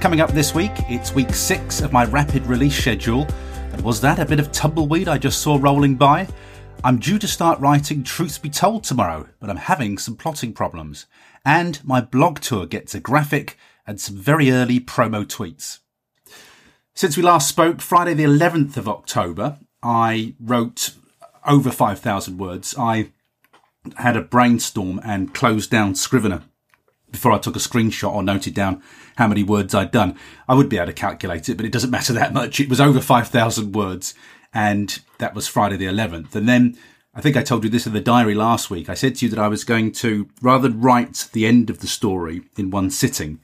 Coming up this week, it's week six of my rapid release schedule. And was that a bit of tumbleweed I just saw rolling by? I'm due to start writing Truth Be Told tomorrow, but I'm having some plotting problems. And my blog tour gets a graphic and some very early promo tweets. Since we last spoke, Friday the 11th of October, I wrote over 5,000 words. I had a brainstorm and closed down Scrivener before I took a screenshot or noted down how many words I'd done. I would be able to calculate it, but it doesn't matter that much. It was over 5,000 words and that was Friday the 11th. And then I think I told you this in the diary last week. I said to you that I was going to rather write the end of the story in one sitting.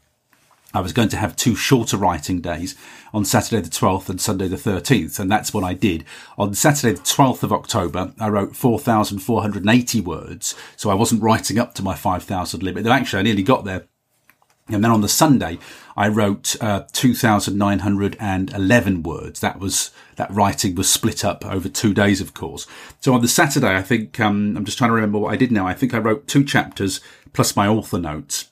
I was going to have two shorter writing days on Saturday the 12th and Sunday the 13th, and that's what I did. On Saturday the 12th of October, I wrote 4,480 words, so I wasn't writing up to my 5,000 limit. Actually, I nearly got there. And then on the Sunday, I wrote uh, 2,911 words. That was that writing was split up over two days, of course. So on the Saturday, I think um, I'm just trying to remember what I did now. I think I wrote two chapters plus my author notes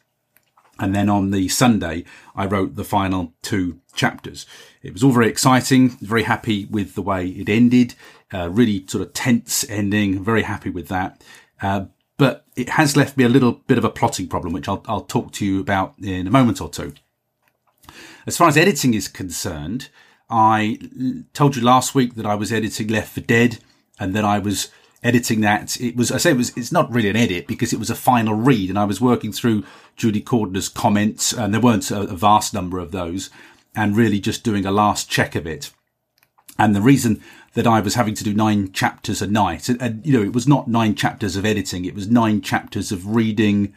and then on the Sunday, I wrote the final two chapters. It was all very exciting, very happy with the way it ended, uh, really sort of tense ending, very happy with that. Uh, but it has left me a little bit of a plotting problem, which I'll, I'll talk to you about in a moment or two. As far as editing is concerned, I told you last week that I was editing Left for Dead and then I was editing that. It was, I say it was, it's not really an edit because it was a final read and I was working through Julie Cordiner's comments and there weren't a, a vast number of those and really just doing a last check of it. And the reason that I was having to do nine chapters a night, and, and, you know, it was not nine chapters of editing, it was nine chapters of reading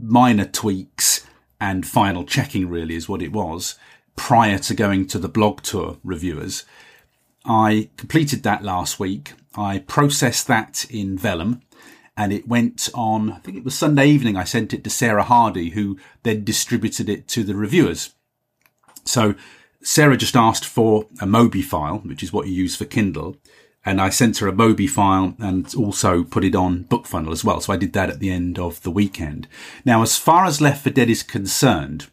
minor tweaks and final checking really is what it was prior to going to the blog tour reviewers. I completed that last week I processed that in Vellum and it went on, I think it was Sunday evening. I sent it to Sarah Hardy, who then distributed it to the reviewers. So Sarah just asked for a Mobi file, which is what you use for Kindle. And I sent her a Mobi file and also put it on BookFunnel as well. So I did that at the end of the weekend. Now, as far as Left for Dead is concerned,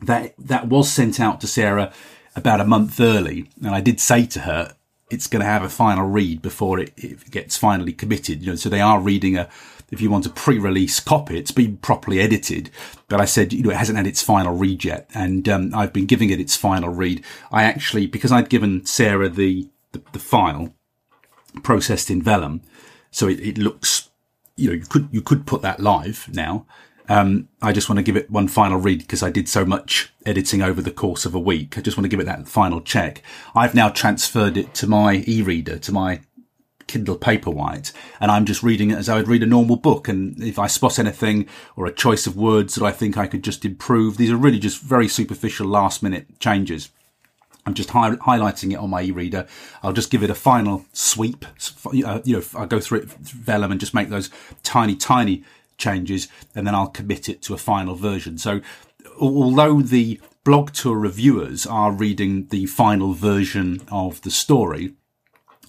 that, that was sent out to Sarah about a month early. And I did say to her, it's going to have a final read before it, it, gets finally committed. You know, so they are reading a, if you want a pre-release copy, it's been properly edited. But I said, you know, it hasn't had its final read yet. And, um, I've been giving it its final read. I actually, because I'd given Sarah the, the, the file processed in Vellum, so it, it looks, you know, you could, you could put that live now. Um, I just want to give it one final read because I did so much editing over the course of a week. I just want to give it that final check. I've now transferred it to my e-reader, to my Kindle Paperwhite, and I'm just reading it as I would read a normal book. And if I spot anything or a choice of words that I think I could just improve, these are really just very superficial last minute changes. I'm just hi- highlighting it on my e-reader. I'll just give it a final sweep. Uh, you know, I'll go through it vellum and just make those tiny, tiny changes and then I'll commit it to a final version. So although the blog tour reviewers are reading the final version of the story,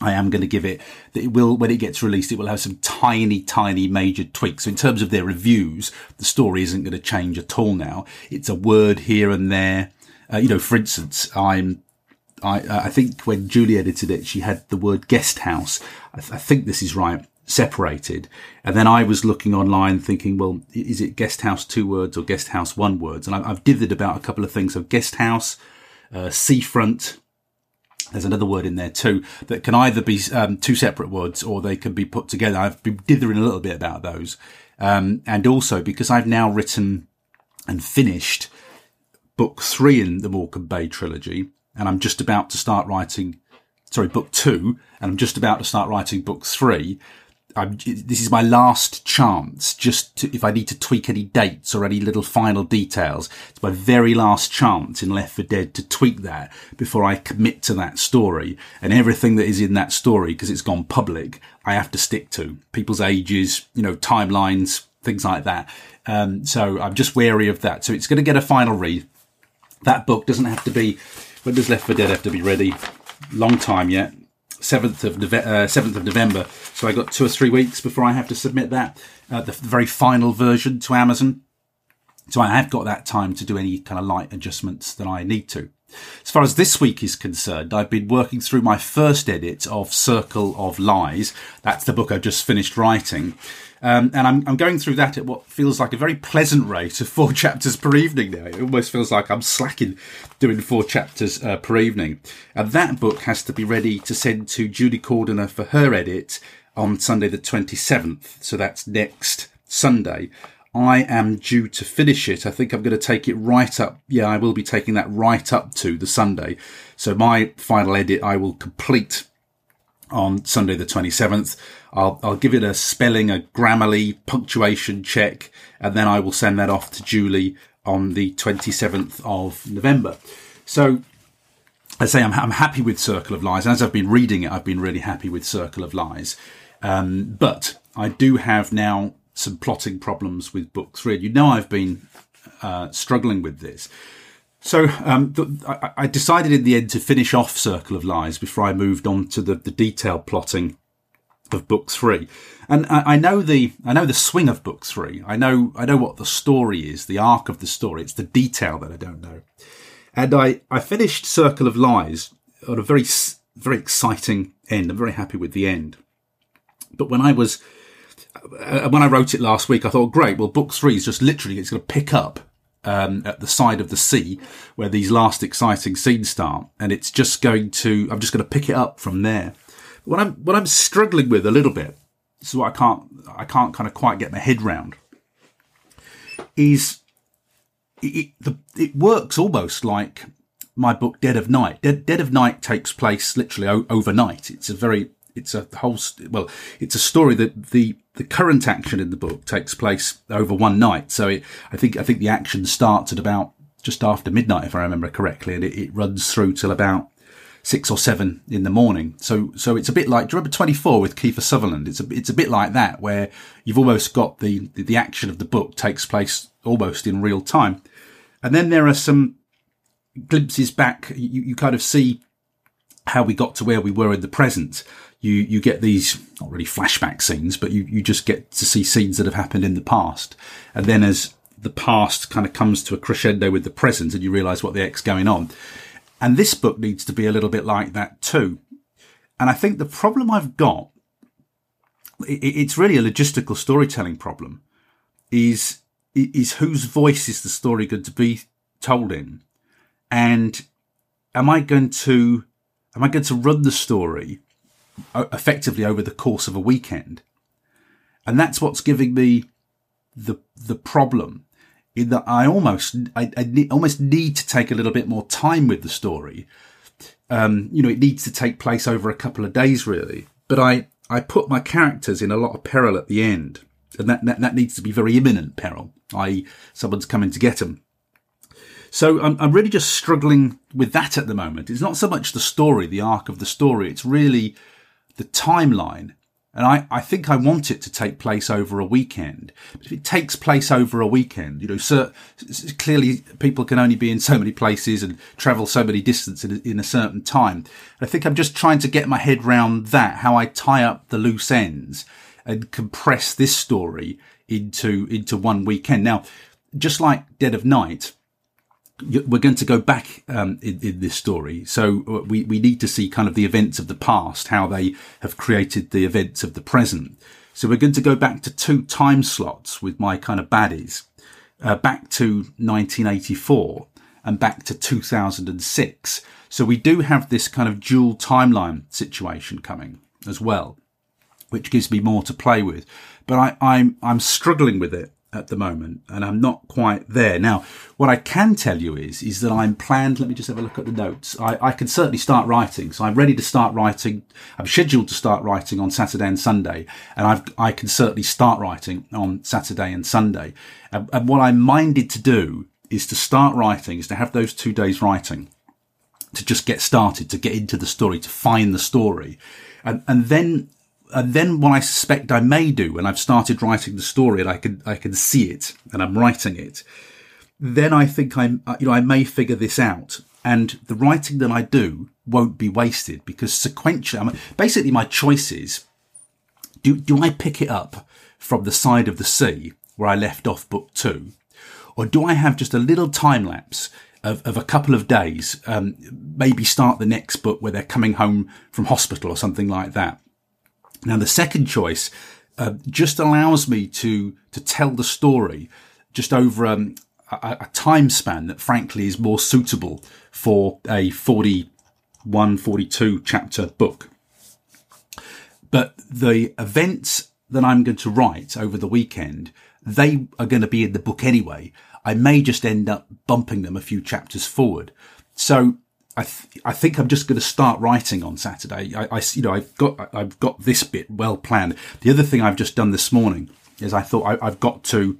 I am going to give it that it will, when it gets released, it will have some tiny, tiny major tweaks. So in terms of their reviews, the story isn't going to change at all now. It's a word here and there. Uh, you know, for instance, I'm, I, I think when Julie edited it, she had the word guest house. I, th- I think this is right separated. And then I was looking online thinking, well, is it guest house two words or guest house one words? And I've dithered about a couple of things. So guest house, uh, seafront, there's another word in there too that can either be um, two separate words or they can be put together. I've been dithering a little bit about those. Um, and also because I've now written and finished book three in the Morecambe Bay trilogy, and I'm just about to start writing, sorry, book two, and I'm just about to start writing book three I'm, this is my last chance just to, if I need to tweak any dates or any little final details, it's my very last chance in Left for Dead to tweak that before I commit to that story. And everything that is in that story, because it's gone public, I have to stick to people's ages, you know, timelines, things like that. Um, so I'm just wary of that. So it's going to get a final read. That book doesn't have to be, when does Left for Dead have to be ready? Long time yet. 7th of, uh, 7th of November. So I got two or three weeks before I have to submit that, uh, the very final version to Amazon. So I have got that time to do any kind of light adjustments that I need to. As far as this week is concerned, I've been working through my first edit of Circle of Lies. That's the book I've just finished writing. Um, and I'm, I'm going through that at what feels like a very pleasant rate of four chapters per evening now. It almost feels like I'm slacking doing four chapters uh, per evening. And that book has to be ready to send to Julie Cordiner for her edit on Sunday the 27th. So that's next Sunday. I am due to finish it. I think I'm going to take it right up. Yeah, I will be taking that right up to the Sunday. So my final edit I will complete on Sunday the 27th. I'll, I'll give it a spelling, a grammarly punctuation check, and then I will send that off to Julie on the 27th of November. So I say I'm, I'm happy with Circle of Lies. As I've been reading it, I've been really happy with Circle of Lies. Um, but I do have now some plotting problems with book three. You know, I've been uh, struggling with this. So um, I, I, decided in the end to finish off Circle of Lies before I moved on to the, the detailed plotting of book three. And I, I, know the I know the swing of book three. I know I know what the story is, the arc of the story. It's the detail that I don't know. And I I finished Circle of Lies on a very very exciting end. I'm very happy with the end. But when I was uh, when I wrote it last week, I thought, great. Well, book three is just literally it's going to pick up um, at the side of the sea where these last exciting scenes start, and it's just going to. I'm just going to pick it up from there. What I'm what I'm struggling with a little bit, so I can't I can't kind of quite get my head round, is it, it, it works almost like my book Dead of Night. Dead, Dead of Night takes place literally o- overnight. It's a very it's a whole well it's a story that the the current action in the book takes place over one night. So it, i think i think the action starts at about just after midnight if i remember correctly and it, it runs through till about six or seven in the morning. So so it's a bit like do you remember 24 with Kiefer Sutherland? It's a it's a bit like that where you've almost got the the action of the book takes place almost in real time. And then there are some glimpses back. You, you kind of see how we got to where we were in the present you you get these not really flashback scenes, but you you just get to see scenes that have happened in the past, and then as the past kind of comes to a crescendo with the present, and you realise what the heck's going on. And this book needs to be a little bit like that too. And I think the problem I've got, it's really a logistical storytelling problem, is is whose voice is the story going to be told in, and am I going to am I going to run the story effectively over the course of a weekend. And that's what's giving me the the problem in that I almost I, I need, almost need to take a little bit more time with the story. Um, you know, it needs to take place over a couple of days, really. But I I put my characters in a lot of peril at the end, and that that, that needs to be very imminent peril, i.e., someone's coming to get them. So I'm, I'm really just struggling with that at the moment. It's not so much the story, the arc of the story. It's really the timeline. And I, I think I want it to take place over a weekend. But if it takes place over a weekend, you know, so, clearly people can only be in so many places and travel so many distance in in a certain time. I think I'm just trying to get my head round that, how I tie up the loose ends and compress this story into, into one weekend. Now, just like Dead of Night, we're going to go back um, in, in, this story. So uh, we, we need to see kind of the events of the past, how they have created the events of the present. So we're going to go back to two time slots with my kind of baddies, uh, back to 1984 and back to 2006. So we do have this kind of dual timeline situation coming as well, which gives me more to play with. But I, I'm I'm struggling with it at the moment, and I'm not quite there. Now, what I can tell you is, is that I'm planned. Let me just have a look at the notes. I, I can certainly start writing, so I'm ready to start writing. I'm scheduled to start writing on Saturday and Sunday, and I've, I can certainly start writing on Saturday and Sunday. And, and what I'm minded to do is to start writing, is to have those two days writing, to just get started, to get into the story, to find the story, and and then and then what I suspect I may do when I've started writing the story and I can I can see it and I'm writing it, then I think I'm you know I may figure this out and the writing that I do won't be wasted because sequentially, I basically my choice is do do I pick it up from the side of the sea where I left off book two, or do I have just a little time lapse of, of a couple of days, um, maybe start the next book where they're coming home from hospital or something like that. Now, the second choice uh, just allows me to to tell the story just over um, a, a, time span that, frankly, is more suitable for a 41, 42 chapter book. But the events that I'm going to write over the weekend, they are going to be in the book anyway. I may just end up bumping them a few chapters forward. So I, th- I think I'm just going to start writing on Saturday. I, I, you know, I've got, I've got this bit well planned. The other thing I've just done this morning is I thought I, I've got to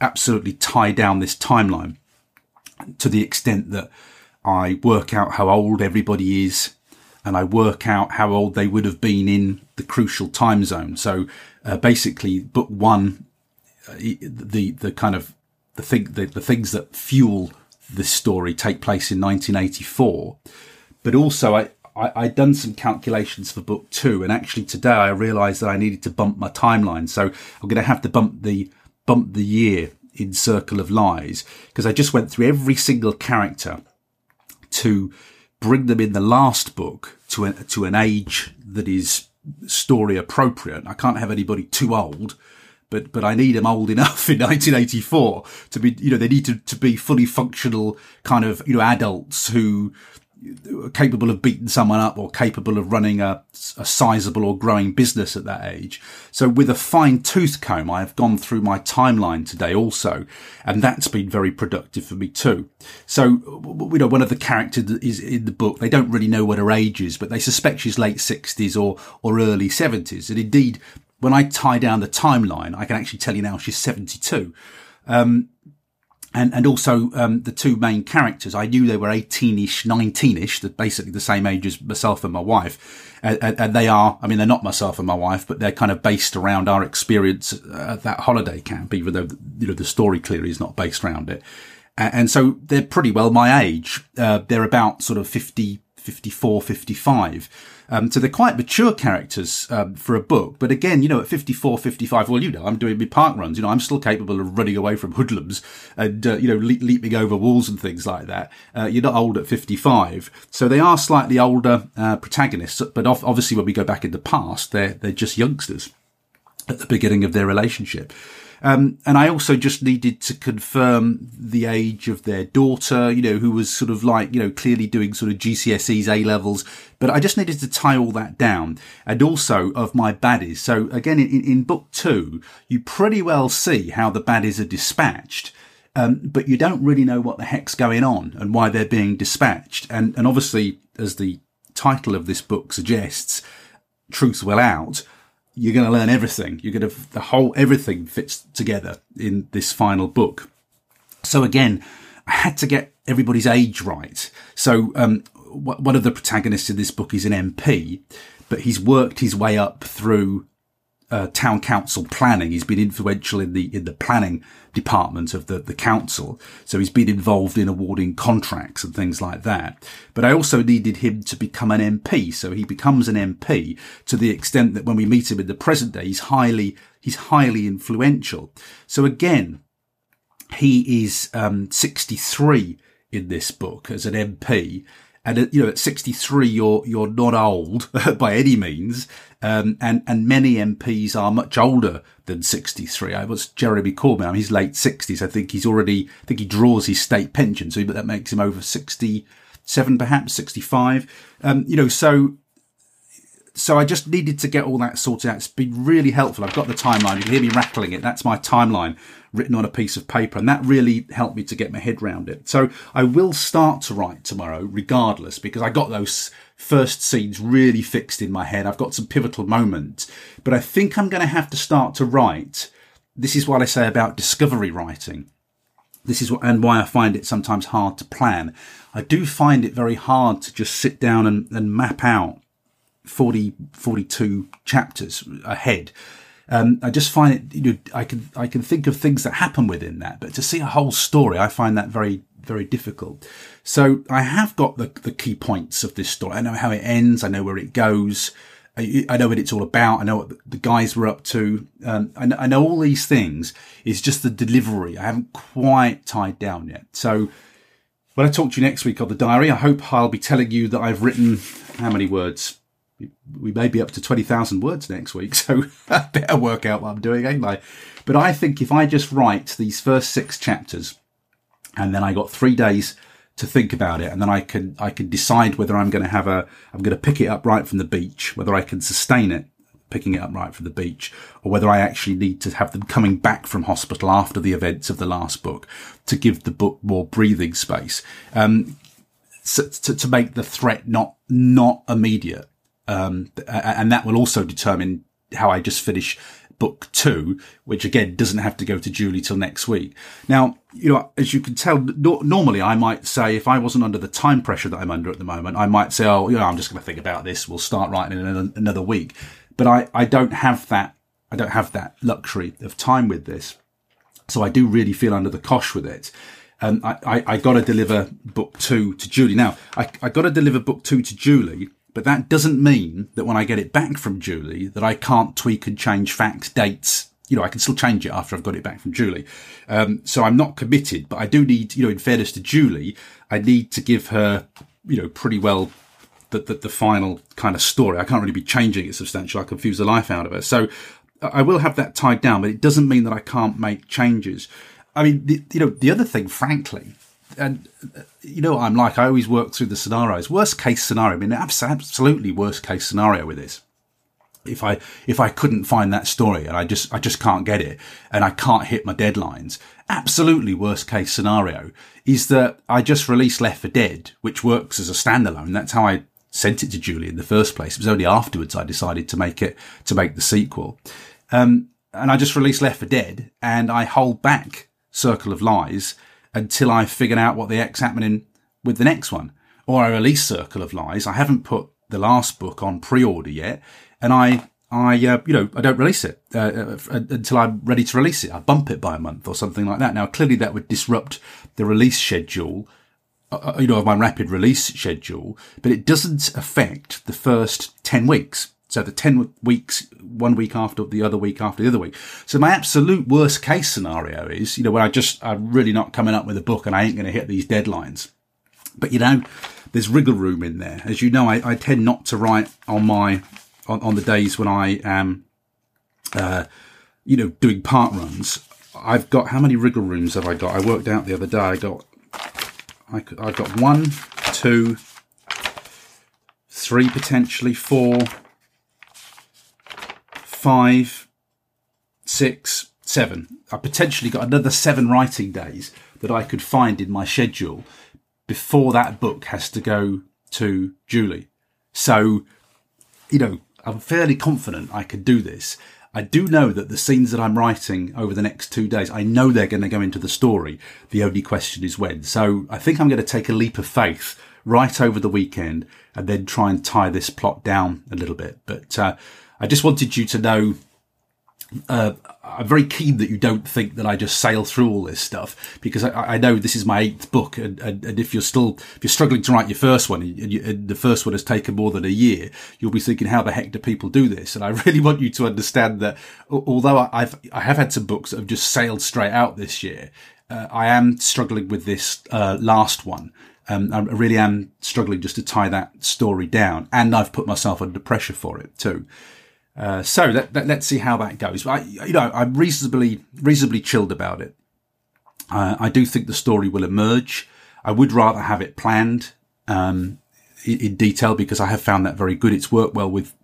absolutely tie down this timeline to the extent that I work out how old everybody is and I work out how old they would have been in the crucial time zone. So, uh, basically book one, uh, the, the kind of the thing, the, the things that fuel this story take place in 1984. But also, I, I, I'd done some calculations for book two, and actually today I realised that I needed to bump my timeline. So I'm going to have to bump the bump the year in Circle of Lies because I just went through every single character to bring them in the last book to to an age that is story appropriate. I can't have anybody too old but but I need them old enough in 1984 to be, you know, they need to, to be fully functional kind of, you know, adults who are capable of beating someone up or capable of running a, a sizable or growing business at that age. So with a fine tooth comb, I have gone through my timeline today also, and that's been very productive for me too. So, you know, one of the characters is in the book, they don't really know what her age is, but they suspect she's late 60s or, or early 70s. And indeed, when I tie down the timeline, I can actually tell you now she's 72. Um, and, and also, um, the two main characters, I knew they were 18ish, 19ish, they're basically the same age as myself and my wife. And, and, and, they are, I mean, they're not myself and my wife, but they're kind of based around our experience at that holiday camp, even though, you know, the story clearly is not based around it. And so they're pretty well my age. Uh, they're about sort of 50, 54, 55. Um, so they're quite mature characters um, for a book. But again, you know, at 54, 55, well, you know, I'm doing my park runs. You know, I'm still capable of running away from hoodlums and, uh, you know, le- leaping over walls and things like that. Uh, you're not old at 55. So they are slightly older uh, protagonists. But obviously, when we go back in the past, they're, they're just youngsters at the beginning of their relationship. Um, and I also just needed to confirm the age of their daughter, you know, who was sort of like, you know, clearly doing sort of GCSEs, A levels. But I just needed to tie all that down and also of my baddies. So again, in, in book two, you pretty well see how the baddies are dispatched. Um, but you don't really know what the heck's going on and why they're being dispatched. And, and obviously, as the title of this book suggests, truth will out you're going to learn everything. You're going to, the whole, everything fits together in this final book. So again, I had to get everybody's age right. So, um, one of the protagonists in this book is an MP, but he's worked his way up through uh, town council planning. He's been influential in the in the planning department of the the council, so he's been involved in awarding contracts and things like that. But I also needed him to become an MP, so he becomes an MP to the extent that when we meet him in the present day, he's highly he's highly influential. So again, he is um, 63 in this book as an MP, and you know, at 63, you're, you're not old by any means. Um, and, and many MPs are much older than 63. I was Jeremy Corbyn. I mean, he's late 60s. I think he's already, I think he draws his state pension. So that makes him over 67, perhaps 65. Um, you know, so so I just needed to get all that sorted out. It's been really helpful. I've got the timeline. You can hear me rattling it. That's my timeline written on a piece of paper. And that really helped me to get my head around it. So I will start to write tomorrow regardless because I got those first scenes really fixed in my head. I've got some pivotal moments, but I think I'm going to have to start to write. This is what I say about discovery writing. This is what, and why I find it sometimes hard to plan. I do find it very hard to just sit down and, and map out 40, 42 chapters ahead. Um, I just find it, you know, I can, I can think of things that happen within that, but to see a whole story, I find that very, very difficult. So I have got the, the key points of this story. I know how it ends. I know where it goes. I, I know what it's all about. I know what the guys were up to. Um, I, know, I know all these things. It's just the delivery. I haven't quite tied down yet. So when I talk to you next week on the diary, I hope I'll be telling you that I've written how many words? We may be up to 20,000 words next week. So I better work out what I'm doing, ain't I? But I think if I just write these first six chapters and then I got three days to think about it, and then I can I can decide whether I'm going to have a I'm going to pick it up right from the beach, whether I can sustain it picking it up right from the beach, or whether I actually need to have them coming back from hospital after the events of the last book to give the book more breathing space, um, so, to, to make the threat not not immediate, um, and that will also determine how I just finish book two, which again doesn't have to go to Julie till next week. Now, you know, as you can tell, no- normally I might say if I wasn't under the time pressure that I'm under at the moment, I might say, oh, you know, I'm just going to think about this. We'll start writing in another, another week. But I, I don't have that. I don't have that luxury of time with this. So I do really feel under the cosh with it. Um, I, I, I got to deliver book two to Julie. Now, I, I got to deliver book two to Julie but that doesn't mean that when I get it back from Julie that I can't tweak and change facts, dates. You know, I can still change it after I've got it back from Julie. Um, so I'm not committed, but I do need, you know, in fairness to Julie, I need to give her, you know, pretty well the, the, the final kind of story. I can't really be changing it substantial. I confuse the life out of her. So I will have that tied down, but it doesn't mean that I can't make changes. I mean, the, you know, the other thing, frankly, and you know I'm like. I always work through the scenarios. Worst case scenario. I mean, absolutely worst case scenario with this. If I if I couldn't find that story and I just I just can't get it and I can't hit my deadlines, absolutely worst case scenario is that I just release Left for Dead, which works as a standalone. That's how I sent it to Julie in the first place. It was only afterwards I decided to make it to make the sequel. Um, and I just released Left for Dead and I hold back Circle of Lies until I've figured out what the X happening with the next one. Or I release Circle of Lies. I haven't put the last book on pre-order yet, and I, I, uh, you know, I don't release it uh, uh, until I'm ready to release it. I bump it by a month or something like that. Now, clearly, that would disrupt the release schedule, uh, uh you know, of my rapid release schedule, but it doesn't affect the first ten weeks. So the 10 weeks, one week after the other week after the other week. So my absolute worst case scenario is, you know, when I just, I'm really not coming up with a book and I ain't going to hit these deadlines. But you know, there's wriggle room in there. As you know, I, I tend not to write on my, on, on the days when I am, uh, you know, doing park runs. I've got, how many wriggle rooms have I got? I worked out the other day. I got, I, I've got one, two, three, potentially four, five, six, seven. I potentially got another seven writing days that I could find in my schedule before that book has to go to Julie. So, you know, I'm fairly confident I could do this. I do know that the scenes that I'm writing over the next two days, I know they're going to go into the story. The only question is when. So I think I'm going to take a leap of faith right over the weekend and then try and tie this plot down a little bit. But, uh, I just wanted you to know. Uh, I'm very keen that you don't think that I just sail through all this stuff because I, I know this is my eighth book, and, and, and, if you're still if you're struggling to write your first one, and, you, and, the first one has taken more than a year, you'll be thinking, how the heck do people do this? And I really want you to understand that although I've I have had some books that have just sailed straight out this year, uh, I am struggling with this uh, last one. Um, I really am struggling just to tie that story down, and I've put myself under pressure for it too. Uh, so let, let, us see how that goes. I, you know, I'm reasonably reasonably chilled about it. Uh, I do think the story will emerge. I would rather have it planned um, in, in, detail because I have found that very good. It's worked well with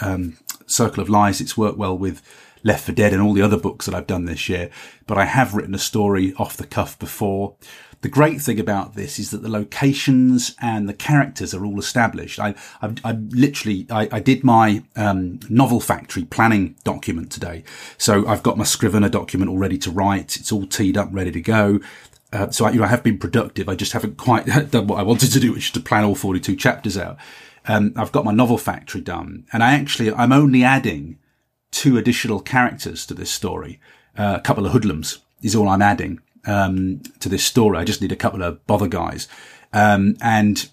um, Circle of Lies. It's worked well with Left for Dead and all the other books that I've done this year. But I have written a story off the cuff before. The great thing about this is that the locations and the characters are all established. I, I, I literally, I, I, did my um, novel factory planning document today. So I've got my Scrivener document all ready to write. It's all teed up, ready to go. Uh, so I, you know, I have been productive. I just haven't quite done what I wanted to do, which is to plan all 42 chapters out. Um, I've got my novel factory done and I actually, I'm only adding two additional characters to this story. Uh, a couple of hoodlums is all I'm adding um, to this story. I just need a couple of bother guys, um, and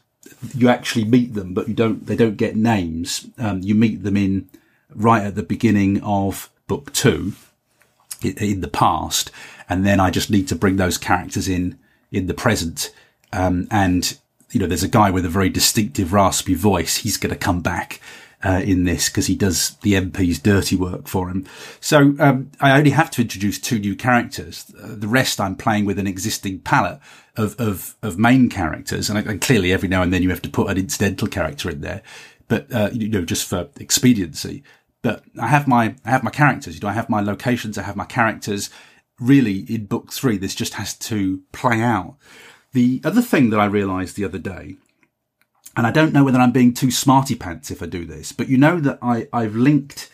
you actually meet them, but you don't. They don't get names. Um, you meet them in right at the beginning of book two, in, the past, and then I just need to bring those characters in in the present. Um, and you know, there's a guy with a very distinctive raspy voice. He's going to come back uh, in this because he does the MP's dirty work for him. So um, I only have to introduce two new characters. The rest I'm playing with an existing palette of of, of main characters, and, and, clearly every now and then you have to put an incidental character in there, but uh, you know just for expediency. But I have my I have my characters. You know, I have my locations. I have my characters. Really, in book three, this just has to play out. The other thing that I realised the other day and I don't know whether I'm being too smarty pants if I do this, but you know that I, I've linked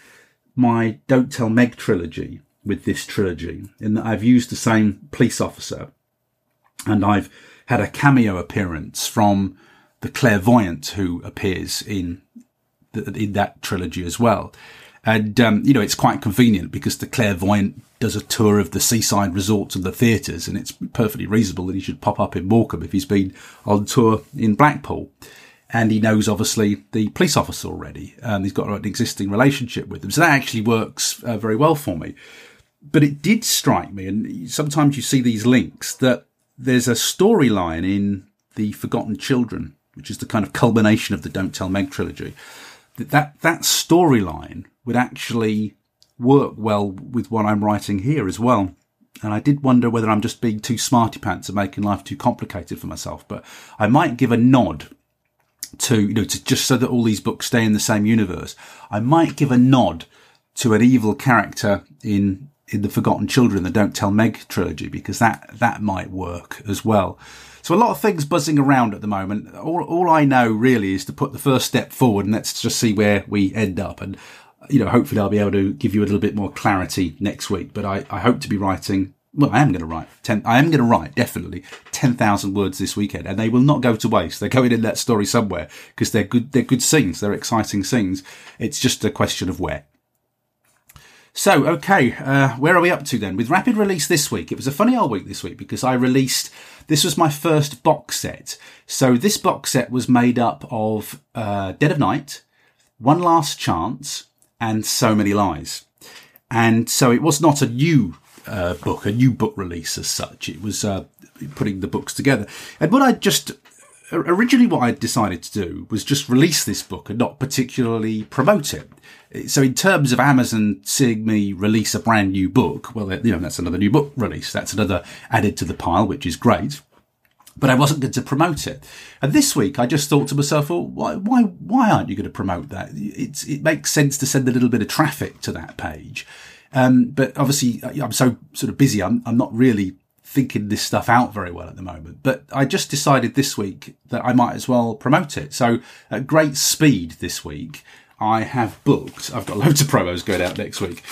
my Don't Tell Meg trilogy with this trilogy in that I've used the same police officer and I've had a cameo appearance from the clairvoyant who appears in the, in that trilogy as well. And, um, you know, it's quite convenient because the clairvoyant does a tour of the seaside resorts and the theatres, and it's perfectly reasonable that he should pop up in Morecambe if he's been on tour in Blackpool and he knows obviously the police officer already. and he's got an existing relationship with them, so that actually works uh, very well for me. But it did strike me, and sometimes you see these links that there's a storyline in the Forgotten Children, which is the kind of culmination of the Don't Tell Meg trilogy. That that, that storyline would actually work well with what I'm writing here as well. And I did wonder whether I'm just being too smarty pants and making life too complicated for myself. But I might give a nod to, you know, to just so that all these books stay in the same universe, I might give a nod to an evil character in, in the Forgotten Children, the Don't Tell Meg trilogy, because that, that might work as well. So a lot of things buzzing around at the moment. All, all I know really is to put the first step forward and let's just see where we end up. And, you know, hopefully I'll be able to give you a little bit more clarity next week, but I, I hope to be writing well, I am going to write ten. I am going to write definitely ten thousand words this weekend, and they will not go to waste. They're going in that story somewhere because they're good. They're good scenes. They're exciting scenes. It's just a question of where. So, okay, uh, where are we up to then? With rapid release this week, it was a funny old week this week because I released. This was my first box set. So this box set was made up of uh, Dead of Night, One Last Chance, and So Many Lies. And so it was not a new uh, book, a new book release as such. It was uh, putting the books together. And what I just originally what I decided to do was just release this book and not particularly promote it. So in terms of Amazon seeing me release a brand new book, well, you know, that's another new book release. That's another added to the pile, which is great. But I wasn't going to promote it. And this week I just thought to myself, well, why, why, why aren't you going to promote that? It's, it makes sense to send a little bit of traffic to that page. Um, but obviously, uh, I'm so sort of busy. I'm, I'm not really thinking this stuff out very well at the moment. But I just decided this week that I might as well promote it. So at great speed this week, I have booked. I've got loads of promos going out next week.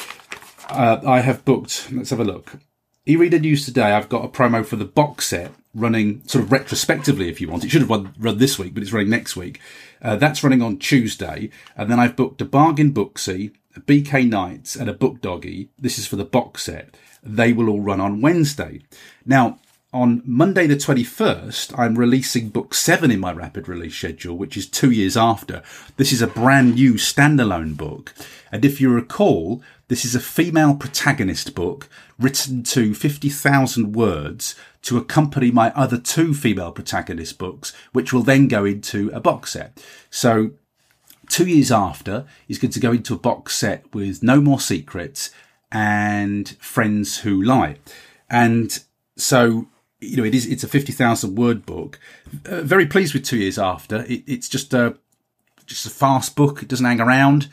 Uh, I have booked. Let's have a look. E-reader news today. I've got a promo for the box set running sort of retrospectively, if you want. It should have run, run this week, but it's running next week. Uh, that's running on Tuesday, and then I've booked a bargain booksy BKnights and a Book Doggy. This is for the box set. They will all run on Wednesday. Now, on Monday the 21st, I'm releasing book seven in my rapid release schedule, which is two years after. This is a brand new standalone book. And if you recall, this is a female protagonist book written to 50,000 words to accompany my other two female protagonist books, which will then go into a box set. So two years after, he's going to go into a box set with No More Secrets and Friends Who Lie. And so, you know, it is, it's a 50,000 word book. Uh, very pleased with two years after. It, it's just a, just a fast book. It doesn't hang around.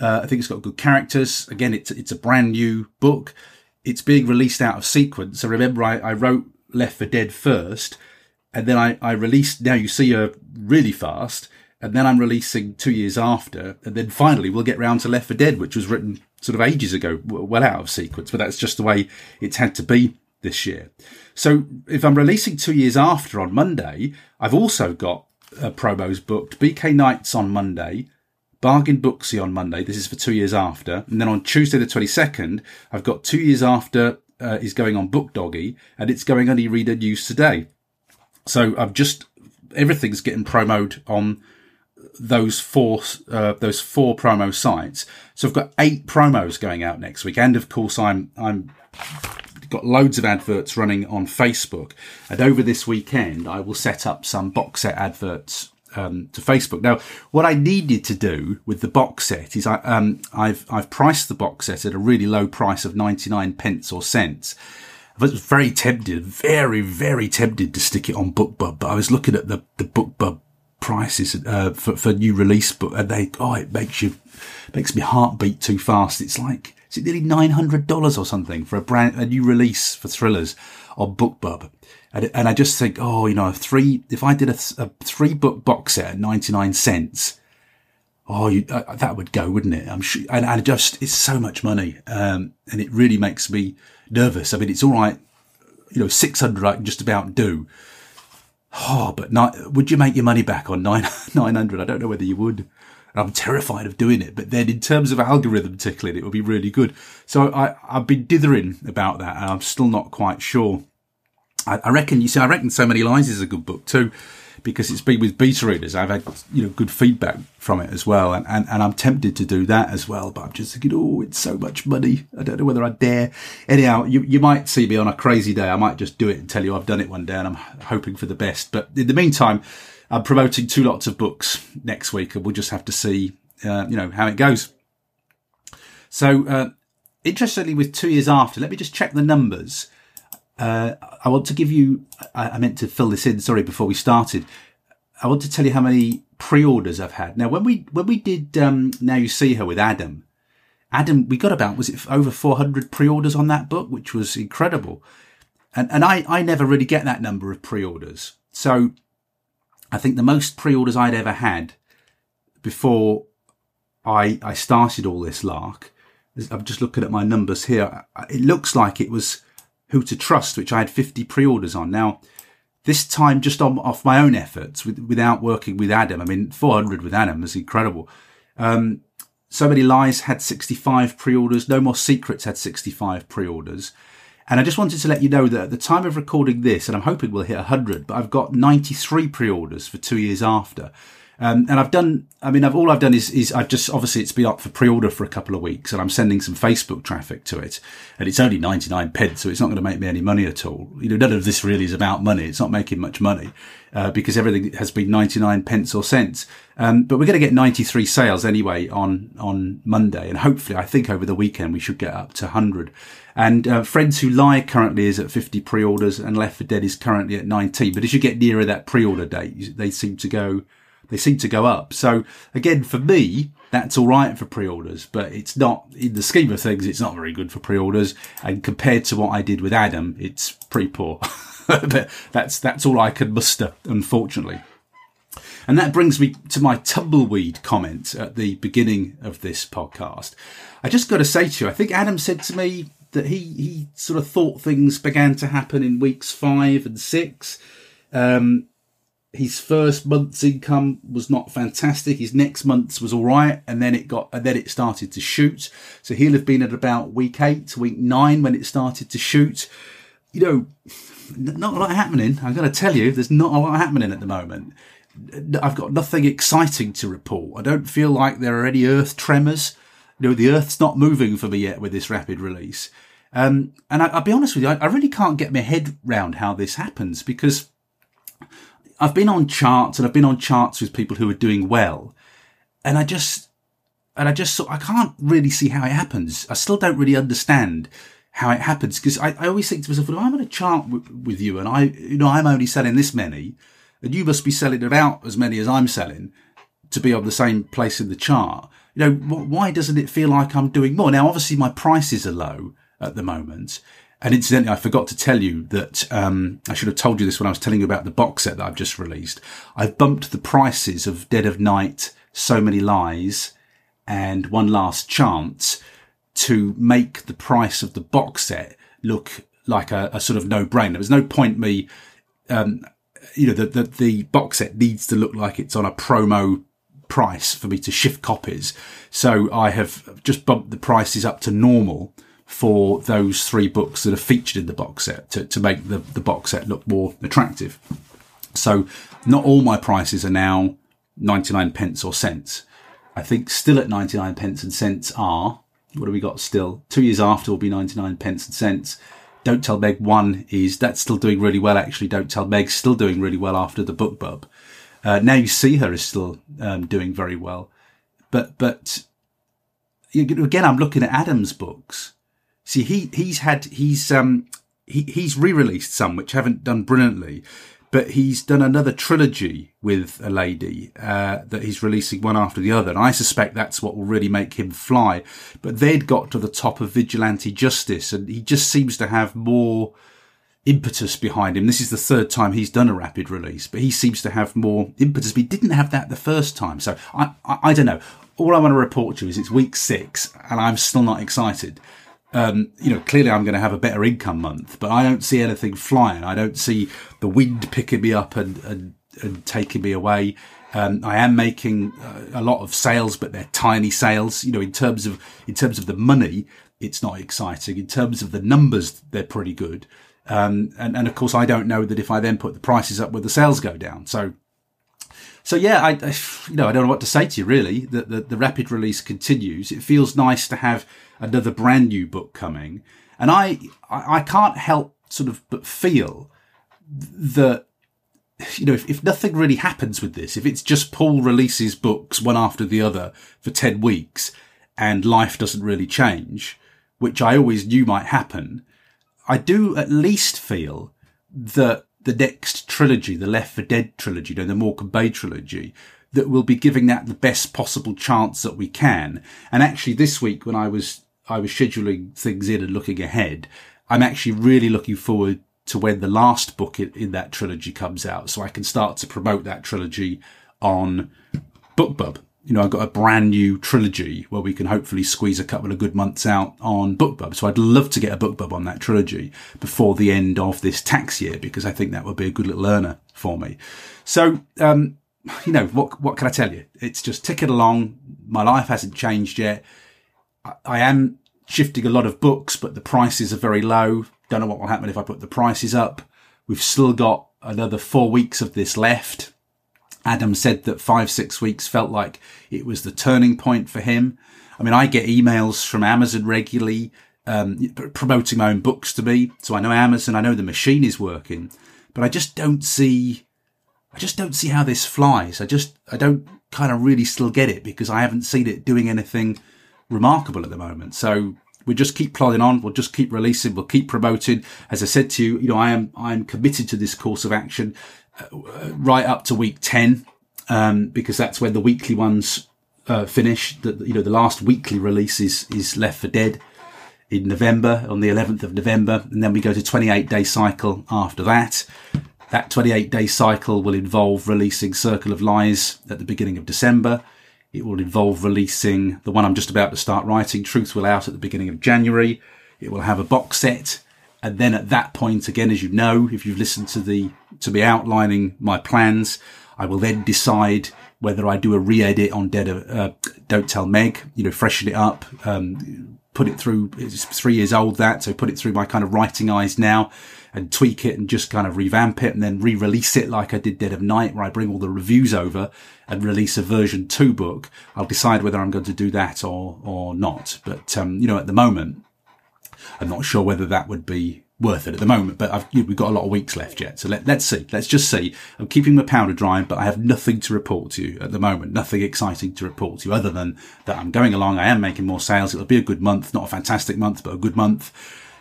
Uh, I think it's got good characters. Again, it's it's a brand new book. It's being released out of sequence. So remember, I, I wrote Left for Dead first, and then I, I released Now You See Her really fast, and then I'm releasing two years after, and then finally we'll get round to Left for Dead, which was written sort of ages ago, well out of sequence, but that's just the way it's had to be this year. So if I'm releasing two years after on Monday, I've also got uh, promos booked. BKnights on Monday, Bargain Booksy on Monday. This is for two years after. And then on Tuesday the 22nd, I've got two years after uh, is going on Book Doggy and it's going on e-reader news today. So I've just, everything's getting promoted on those four, uh, those four promo sites. So I've got eight promos going out next week. And of course, I'm, I'm got loads of adverts running on Facebook. And over this weekend, I will set up some box set adverts um, to Facebook. Now, what I needed to do with the box set is I, um, I've I've priced the box set at a really low price of ninety nine pence or cents. I was very tempted, very very tempted to stick it on BookBub, but I was looking at the the BookBub prices uh, for for new release but they oh it makes you makes me heart beat too fast. It's like is it nearly nine hundred dollars or something for a brand a new release for thrillers on BookBub? And, and I just think, oh, you know, three if I did a, a three book box set at ninety nine cents, oh, you, uh, that would go, wouldn't it? I'm sure. And, and just it's so much money, um, and it really makes me nervous. I mean, it's all right, you know, six hundred I can just about do. Oh, but would you make your money back on nine nine hundred? I don't know whether you would. I'm terrified of doing it. But then in terms of algorithm tickling, it would be really good. So I, I've been dithering about that and I'm still not quite sure. I, I reckon, you see, I reckon So Many Lies is a good book too because it's been with beta readers. I've had you know good feedback from it as well, and, and, and I'm tempted to do that as well. But I'm just thinking, oh, it's so much money. I don't know whether I dare. Anyhow, you you might see me on a crazy day. I might just do it and tell you I've done it one day, and I'm hoping for the best. But in the meantime, I'm promoting two lots of books next week, and we'll just have to see, uh, you know, how it goes. So, uh, interestingly, with two years after, let me just check the numbers. Uh, I want to give you, I, I, meant to fill this in, sorry, before we started. I want to tell you how many pre-orders I've had. Now, when we, when we did, um, Now You See Her with Adam, Adam, we got about, was it over 400 pre-orders on that book, which was incredible. And, and I, I never really get that number of pre-orders. So I think the most pre-orders I'd ever had before I, I started all this lark, I'm just looking at my numbers here. It looks like it was Who to Trust, which I had 50 pre-orders on. Now, this time just on off my own efforts with, without working with Adam. I mean, 400 with Adam is incredible. Um, so many lies had 65 pre-orders. No more secrets had 65 pre-orders. And I just wanted to let you know that at the time of recording this, and I'm hoping we'll hit 100, but I've got 93 pre-orders for two years after. Um, and I've done, I mean, I've, all I've done is, is I've just, obviously it's been up for pre-order for a couple of weeks and I'm sending some Facebook traffic to it and it's only 99 pence. So it's not going to make me any money at all. You know, none of this really is about money. It's not making much money, uh, because everything has been 99 pence or cents. Um, but we're going to get 93 sales anyway on, on Monday. And hopefully I think over the weekend we should get up to 100. And uh, Friends Who Lie currently is at 50 pre-orders and Left for Dead is currently at 19. But as you get nearer that pre-order date, they seem to go, they seem to go up. So again, for me, that's all right for pre-orders, but it's not in the scheme of things. It's not very good for pre-orders. And compared to what I did with Adam, it's pretty poor. but that's, that's all I can muster, unfortunately. And that brings me to my tumbleweed comment at the beginning of this podcast. I just got to say to you, I think Adam said to me that he, he sort of thought things began to happen in weeks five and six. Um, his first month's income was not fantastic. His next month's was all right, and then it got and then it started to shoot. So he'll have been at about week eight, week nine when it started to shoot. You know, not a lot happening. I'm going to tell you, there's not a lot happening at the moment. I've got nothing exciting to report. I don't feel like there are any earth tremors. You know, the earth's not moving for me yet with this rapid release. Um, and I, will be honest with you, I, I really can't get my head round how this happens because I've been on charts and I've been on charts with people who are doing well. And I just, and I just I can't really see how it happens. I still don't really understand how it happens because I, I, always think to myself, well, I'm on a chart w- with you and I, you know, I'm only selling this many and you must be selling about as many as I'm selling to be on the same place in the chart. you know, why doesn't it feel like I'm doing more? Now, obviously my prices are low at the moment. And incidentally, I forgot to tell you that um, I should have told you this when I was telling you about the box set that I've just released. I've bumped the prices of Dead of Night, So Many Lies, and One Last Chance to make the price of the box set look like a, a sort of no-brainer. There's no point me, um, you know, that the the box set needs to look like it's on a promo price for me to shift copies. So I have just bumped the prices up to normal for those three books that are featured in the box set to, to make the, the box set look more attractive. So not all my prices are now 99 pence or cents. I think still at 99 pence and cents are, what have we got still? Two years after will be 99 pence and cents. Don't Tell Meg 1 is, that's still doing really well actually. Don't Tell Meg's still doing really well after the BookBub. Uh, now you see her is still um, doing very well. But, but again, I'm looking at Adam's books See, he he's had he's um he he's re-released some which haven't done brilliantly, but he's done another trilogy with a lady uh, that he's releasing one after the other, and I suspect that's what will really make him fly. But they'd got to the top of vigilante justice, and he just seems to have more impetus behind him. This is the third time he's done a rapid release, but he seems to have more impetus. But he didn't have that the first time, so I I, I don't know. All I want to report to you is it's week six, and I'm still not excited um, you know, clearly I'm going to have a better income month, but I don't see anything flying. I don't see the wind picking me up and, and, and taking me away. Um, I am making uh, a lot of sales, but they're tiny sales. You know, in terms of, in terms of the money, it's not exciting. In terms of the numbers, they're pretty good. Um, and, and of course, I don't know that if I then put the prices up, will the sales go down? So, so yeah, I, I, you know, I don't know what to say to you really. The, the, the rapid release continues. It feels nice to have another brand new book coming. And I, I can't help sort of but feel that, you know, if, if nothing really happens with this, if it's just Paul releases books one after the other for 10 weeks and life doesn't really change, which I always knew might happen, I do at least feel that the next trilogy, the Left for Dead trilogy, you know, the Morecambe Bay trilogy, that we'll be giving that the best possible chance that we can. And actually this week when I was I was scheduling things in and looking ahead, I'm actually really looking forward to when the last book in, in that trilogy comes out, so I can start to promote that trilogy on BookBub. You know, I've got a brand new trilogy where we can hopefully squeeze a couple of good months out on BookBub. So I'd love to get a BookBub on that trilogy before the end of this tax year because I think that would be a good little earner for me. So, um, you know, what, what can I tell you? It's just ticking along. My life hasn't changed yet. I am shifting a lot of books, but the prices are very low. Don't know what will happen if I put the prices up. We've still got another four weeks of this left. Adam said that five, six weeks felt like it was the turning point for him. I mean, I get emails from Amazon regularly, um, promoting my own books to me. So I know Amazon, I know the machine is working, but I just don't see, I just don't see how this flies. I just, I don't kind of really still get it because I haven't seen it doing anything remarkable at the moment. So we just keep plodding on. We'll just keep releasing. We'll keep promoting. As I said to you, you know, I am, I am committed to this course of action uh, right up to week 10, um, because that's when the weekly ones, uh, finish. The, you know, the last weekly release is, is Left for Dead in November on the 11th of November. And then we go to 28 day cycle after that. That 28 day cycle will involve releasing Circle of Lies at the beginning of December. It will involve releasing the one I'm just about to start writing, Truth Will Out, at the beginning of January. It will have a box set. And then at that point, again, as you know, if you've listened to the, to me outlining my plans, I will then decide whether I do a re-edit on Dead, uh, Don't Tell Meg, you know, freshen it up, um, put it through, it's three years old that, so put it through my kind of writing eyes now and tweak it and just kind of revamp it and then re-release it like I did Dead of Night where I bring all the reviews over and release a version two book. I'll decide whether I'm going to do that or, or not. But, um, you know, at the moment, I'm not sure whether that would be worth it at the moment, but I've, we've got a lot of weeks left yet. So let, let's see. Let's just see. I'm keeping my powder dry, but I have nothing to report to you at the moment. Nothing exciting to report to you other than that I'm going along. I am making more sales. It'll be a good month, not a fantastic month, but a good month.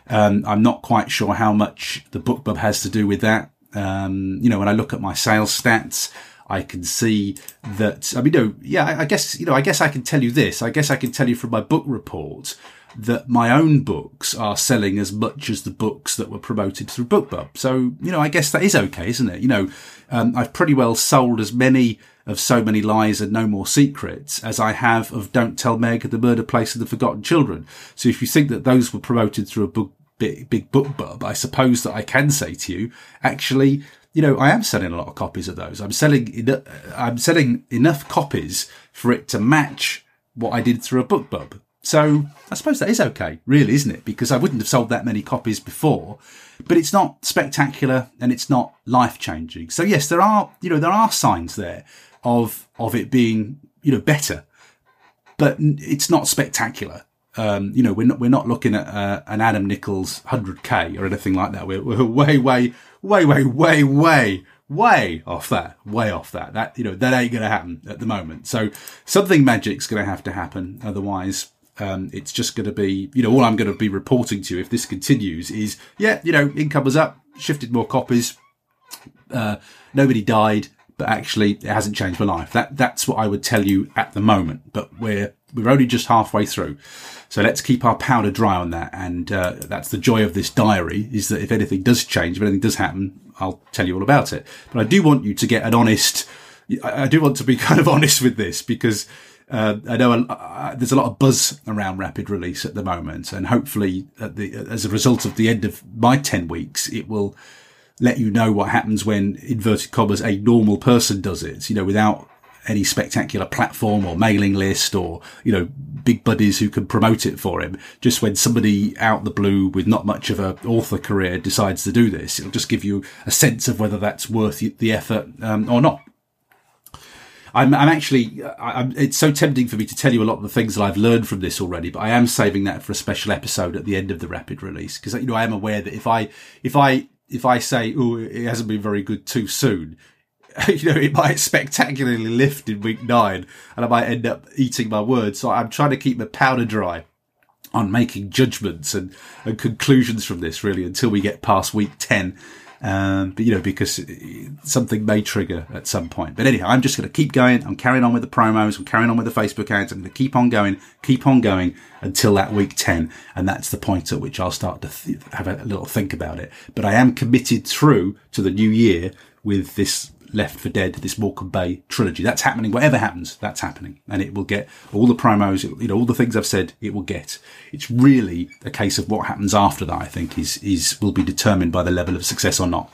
Um, I'm not quite sure how much the BookBub has to do with that. Um, you know, when I look at my sales stats, I can see that, I mean, no, yeah, I, I guess, you know, I guess I can tell you this. I guess I can tell you from my book report that my own books are selling as much as the books that were promoted through BookBub. So, you know, I guess that is okay, isn't it? You know, um, I've pretty well sold as many of So Many Lies and No More Secrets as I have of Don't Tell Meg, The Murder Place and The Forgotten Children. So if you think that those were promoted through a book, big, big BookBub, I suppose that I can say to you, actually, you know, I am selling a lot of copies of those. I'm selling, I'm selling enough copies for it to match what I did through a BookBub. So I suppose that is okay, really, isn't it? Because I wouldn't have sold that many copies before, but it's not spectacular and it's not life changing. So yes, there are, you know, there are signs there of, of it being, you know, better, but it's not spectacular. Um, you know, we're not, we're not looking at uh, an Adam Nichols 100k or anything like that. We're, we're way, way, way, way, way, way, way off that, way off that. That, you know, that ain't going to happen at the moment. So something magic's going to have to happen. Otherwise, um, it's just going to be, you know, all I'm going to be reporting to you if this continues is, yeah, you know, income was up, shifted more copies, uh, nobody died, but actually it hasn't changed my life. That that's what I would tell you at the moment. But we're we're only just halfway through, so let's keep our powder dry on that. And uh, that's the joy of this diary is that if anything does change, if anything does happen, I'll tell you all about it. But I do want you to get an honest. I do want to be kind of honest with this because uh, I know uh, there's a lot of buzz around rapid release at the moment, and hopefully, the, as a result of the end of my 10 weeks, it will let you know what happens when, inverted commas, a normal person does it, you know, without any spectacular platform or mailing list or, you know, big buddies who can promote it for him. Just when somebody out the blue with not much of a author career decides to do this, it'll just give you a sense of whether that's worth the effort um, or not. I'm, I'm actually, I'm, it's so tempting for me to tell you a lot of the things that I've learned from this already, but I am saving that for a special episode at the end of the rapid release because, you know, I am aware that if I, if I, if I say, oh, it hasn't been very good too soon, you know, it might spectacularly lift in week nine and I might end up eating my words. So I'm trying to keep my powder dry on making judgments and, and conclusions from this really until we get past week 10 um, but you know, because something may trigger at some point. But anyhow, I'm just going to keep going. I'm carrying on with the promos. I'm carrying on with the Facebook ads. I'm going to keep on going, keep on going until that week 10. And that's the point at which I'll start to th- have a little think about it. But I am committed through to the new year with this Left for Dead, this Morecambe Bay trilogy. That's happening. Whatever happens, that's happening. And it will get all the promos, you know, all the things I've said, it will get. It's really a case of what happens after that, I think, is, is, will be determined by the level of success or not.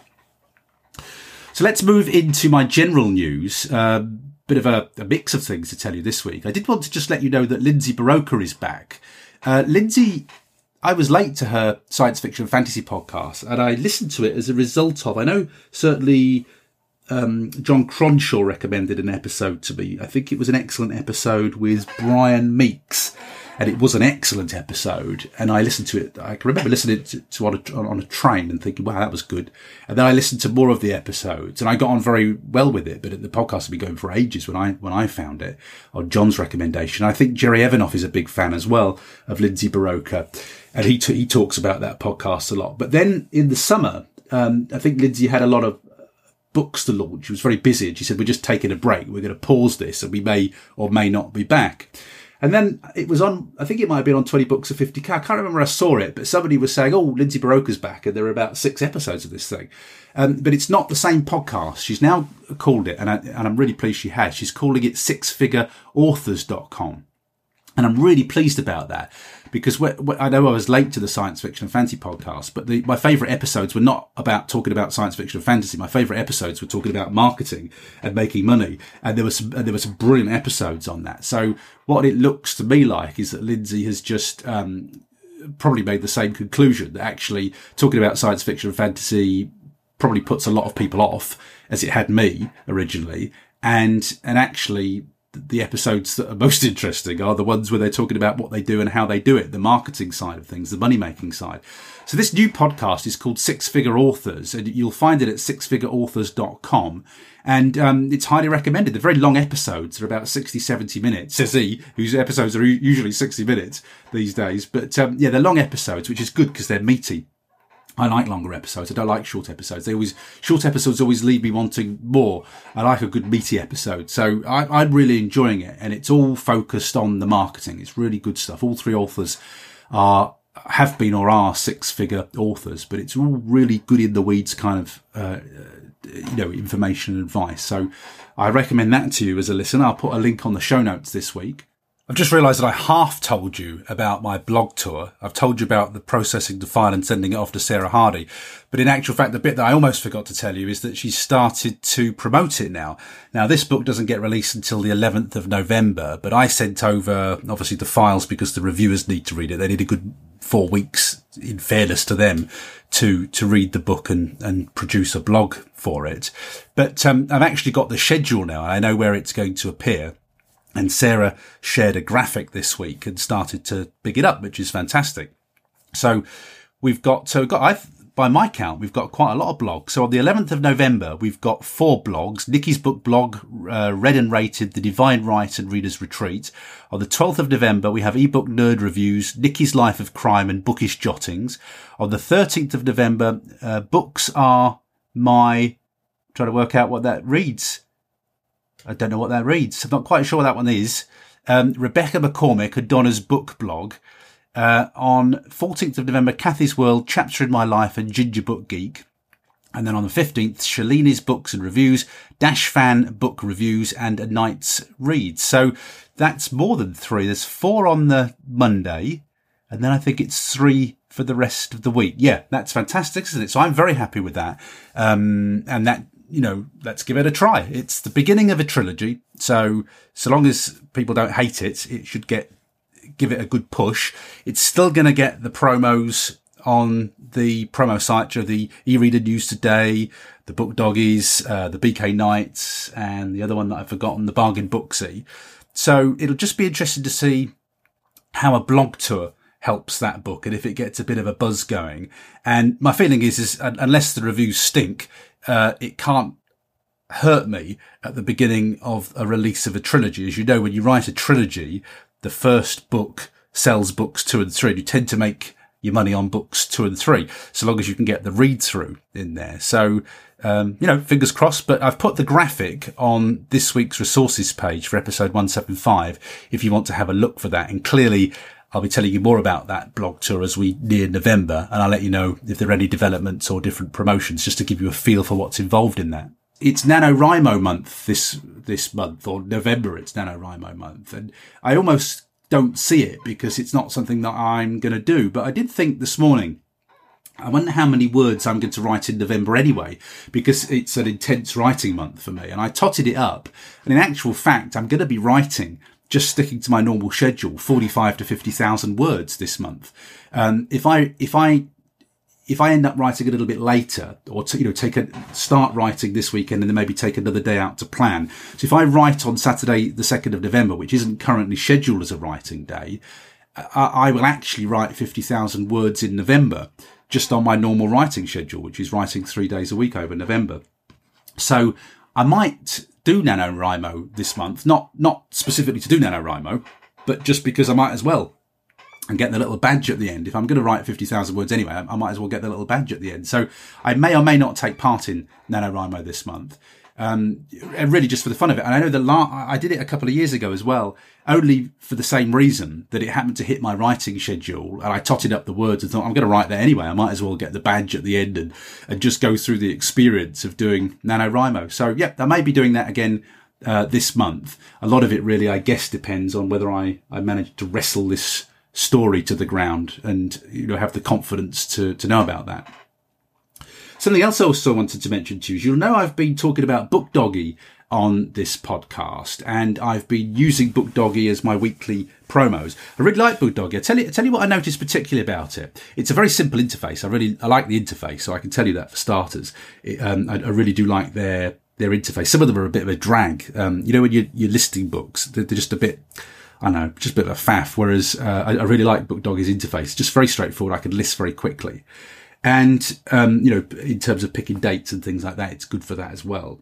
So let's move into my general news. Uh, bit of a, a, mix of things to tell you this week. I did want to just let you know that Lindsay Buroker is back. Uh, Lindsay I was late to her science fiction fantasy podcast and I listened to it as a result of, I know certainly um, John Cronshaw recommended an episode to me. I think it was an excellent episode with Brian Meeks, and it was an excellent episode. And I listened to it. I can remember listening to, to on, a, on a train and thinking, "Wow, that was good." And then I listened to more of the episodes, and I got on very well with it. But the podcast had been going for ages when I when I found it on John's recommendation. I think Jerry Evanoff is a big fan as well of Lindsay Buroker, and he t- he talks about that podcast a lot. But then in the summer. Um, I think Lindsay had a lot of books to launch. She was very busy and she said, we're just taking a break. We're going to pause this and we may or may not be back. And then it was on, I think it might have been on 20 books of 50k. I can't remember I saw it, but somebody was saying, oh, Lindsay Buroker's back. And there are about six episodes of this thing. Um, but it's not the same podcast. She's now called it, and, I, and I'm really pleased she has. She's calling it sixfigureauthors.com. And I'm really pleased about that because I know I was late to the science fiction and fantasy podcast, but the, my favorite episodes were not about talking about science fiction and fantasy. My favorite episodes were talking about marketing and making money. And there was some, there were some brilliant episodes on that. So what it looks to me like is that Lindsay has just, um, probably made the same conclusion that actually talking about science fiction and fantasy probably puts a lot of people off as it had me originally. And, and actually the episodes that are most interesting are the ones where they're talking about what they do and how they do it, the marketing side of things, the money making side. So this new podcast is called Six Figure Authors and you'll find it at sixfigureauthors.com. And, um, it's highly recommended. They're very long episodes. They're about 60, 70 minutes, says he, whose episodes are usually 60 minutes these days. But, um, yeah, they're long episodes, which is good because they're meaty. I like longer episodes. I don't like short episodes. They always short episodes always leave me wanting more. I like a good meaty episode, so I, am really enjoying it, and it's all focused on the marketing. It's really good stuff. All three authors are have been or are six figure authors, but it's all really good in the weeds kind of uh, you know information and advice. So I recommend that to you as a listener. I'll put a link on the show notes this week. I've just realised that I half told you about my blog tour. I've told you about the processing the file and sending it off to Sarah Hardy. But in actual fact, the bit that I almost forgot to tell you is that she's started to promote it now. Now, this book doesn't get released until the 11th of November, but I sent over, obviously, the files because the reviewers need to read it. They need a good four weeks, in fairness to them, to, to read the book and, and produce a blog for it. But, um, I've actually got the schedule now. I know where it's going to appear. And Sarah shared a graphic this week and started to pick it up, which is fantastic. So we've got, so we've got, I, by my count, we've got quite a lot of blogs. So on the 11th of November, we've got four blogs. Nikki's book blog, uh, read and rated, The Divine Right and Reader's Retreat. On the 12th of November, we have ebook nerd reviews, Nikki's Life of Crime and bookish jottings. On the 13th of November, uh, books are my, trying to work out what that reads. I don't know what that reads. I'm not quite sure what that one is. Um, Rebecca McCormick, Donna's book blog. Uh, on 14th of November, Kathy's World, Chapter in My Life and Ginger Book Geek. And then on the 15th, Shalini's Books and Reviews, Dash Fan Book Reviews and A Night's Read. So that's more than three. There's four on the Monday. And then I think it's three for the rest of the week. Yeah, that's fantastic, isn't it? So I'm very happy with that. Um, and that you know, let's give it a try. It's the beginning of a trilogy. So, so long as people don't hate it, it should get, give it a good push. It's still going to get the promos on the promo site of the e-reader news today, the book doggies, uh, the BKnights, and the other one that I've forgotten, the bargain booksy. So it'll just be interesting to see how a blog tour helps that book and if it gets a bit of a buzz going. And my feeling is, is unless the reviews stink, uh, it can't hurt me at the beginning of a release of a trilogy. As you know, when you write a trilogy, the first book sells books two and three. And you tend to make your money on books two and three, so long as you can get the read through in there. So, um, you know, fingers crossed, but I've put the graphic on this week's resources page for episode 175 if you want to have a look for that. And clearly I'll be telling you more about that blog tour as we near November, and I'll let you know if there are any developments or different promotions, just to give you a feel for what's involved in that. It's NaNoWriMo month this this month, or November. It's NaNoWriMo month, and I almost don't see it because it's not something that I'm going to do. But I did think this morning. I wonder how many words I'm going to write in November anyway, because it's an intense writing month for me. And I totted it up. And in actual fact, I'm going to be writing just sticking to my normal schedule, 45 to 50,000 words this month. Um, if I, if I, if I end up writing a little bit later or to, you know, take a start writing this weekend and then maybe take another day out to plan. So if I write on Saturday, the 2nd of November, which isn't currently scheduled as a writing day, I, I will actually write 50,000 words in November just on my normal writing schedule, which is writing three days a week over November. So I might do NaNoWriMo this month, not, not specifically to do NaNoWriMo, but just because I might as well and get the little badge at the end. If I'm going to write 50,000 words anyway, I might as well get the little badge at the end. So I may or may not take part in NaNoWriMo this month um, really just for the fun of it. And I know that la- I did it a couple of years ago as well, only for the same reason that it happened to hit my writing schedule. And I totted up the words and thought, I'm going to write that anyway. I might as well get the badge at the end and, and just go through the experience of doing NaNoWriMo. So yeah, I may be doing that again. Uh, this month, a lot of it really, I guess, depends on whether I, I manage to wrestle this story to the ground and, you know, have the confidence to, to know about that. Something else I also wanted to mention to you is you'll know I've been talking about Book Doggy on this podcast, and I've been using Book Doggy as my weekly promos. I really like Book Doggy. I tell you, I tell you what I noticed particularly about it. It's a very simple interface. I really, I like the interface, so I can tell you that for starters. It, um, I, I, really do like their their interface. Some of them are a bit of a drag. Um, you know, when you're, you're listing books, they're, they're, just a bit. I know, just a bit of a faff. Whereas uh, I, I really like Book Doggy's interface. Just very straightforward. I can list very quickly. And, um, you know, in terms of picking dates and things like that, it's good for that as well.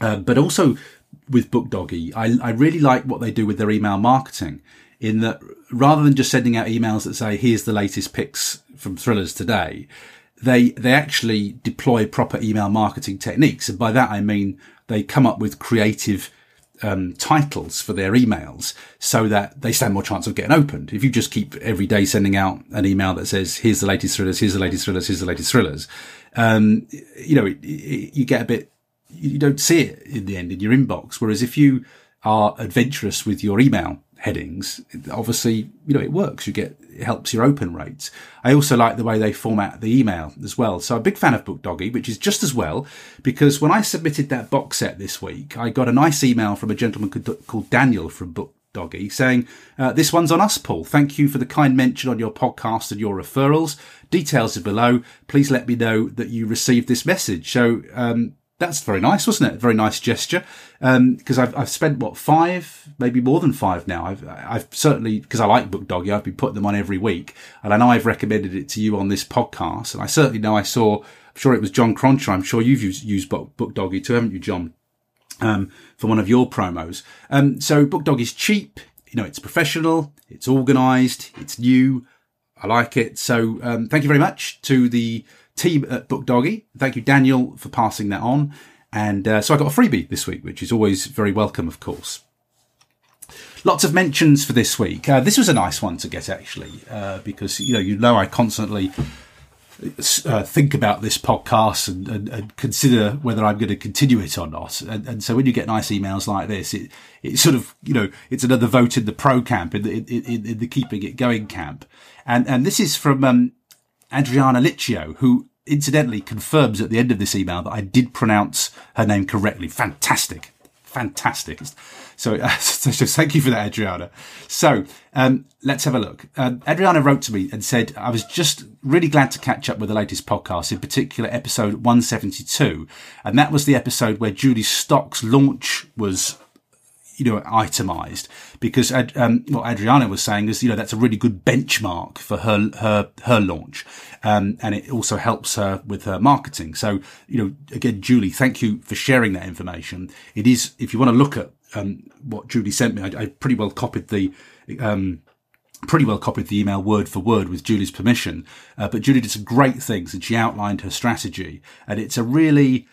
Uh, but also with Book Doggy, I, I really like what they do with their email marketing in that rather than just sending out emails that say, here's the latest picks from thrillers today, they, they actually deploy proper email marketing techniques. And by that, I mean, they come up with creative um, titles for their emails so that they stand more chance of getting opened. If you just keep every day sending out an email that says, here's the latest thrillers, here's the latest thrillers, here's the latest thrillers, um, you know, it, it, you get a bit, you don't see it in the end in your inbox. Whereas if you are adventurous with your email headings, obviously, you know, it works. You get, it helps your open rates. I also like the way they format the email as well. So I'm a big fan of BookDoggy, which is just as well because when I submitted that box set this week, I got a nice email from a gentleman called Daniel from Book Doggy saying, uh, This one's on us, Paul. Thank you for the kind mention on your podcast and your referrals. Details are below. Please let me know that you received this message. So, um, that's very nice, wasn't it? Very nice gesture. Because um, I've, I've spent what five, maybe more than five now. I've, I've certainly because I like Book Doggy, I've been putting them on every week, and I know I've recommended it to you on this podcast, and I certainly know I saw. I'm sure it was John Croncher. I'm sure you've used, used Book, Book Doggy too, haven't you, John? Um, for one of your promos. Um, so Book Dog is cheap. You know, it's professional, it's organised, it's new. I like it. So um, thank you very much to the team at Book Doggy. Thank you, Daniel, for passing that on. And uh, so I got a freebie this week, which is always very welcome, of course. Lots of mentions for this week. Uh, this was a nice one to get actually, uh, because you know you know I constantly uh, think about this podcast and, and, and, consider whether I'm going to continue it or not. And, and, so when you get nice emails like this, it it sort of you know it's another vote in the pro camp in the in, in the keeping it going camp. And and this is from um, Adriana Liccio, who incidentally confirms at the end of this email that I did pronounce her name correctly. Fantastic. Fantastic. So, uh, so, thank you for that, Adriana. So, um, let's have a look. Um, Adriana wrote to me and said, I was just really glad to catch up with the latest podcast, in particular episode 172. And that was the episode where Julie Stock's launch was you know, itemized because, um, what Adriana was saying is, you know, that's a really good benchmark for her, her, her launch. Um, and it also helps her with her marketing. So, you know, again, Julie, thank you for sharing that information. It is, if you want to look at, um, what Julie sent me, I, I pretty well copied the, um, pretty well copied the email word for word with Julie's permission. Uh, but Julie did some great things and she outlined her strategy and it's a really,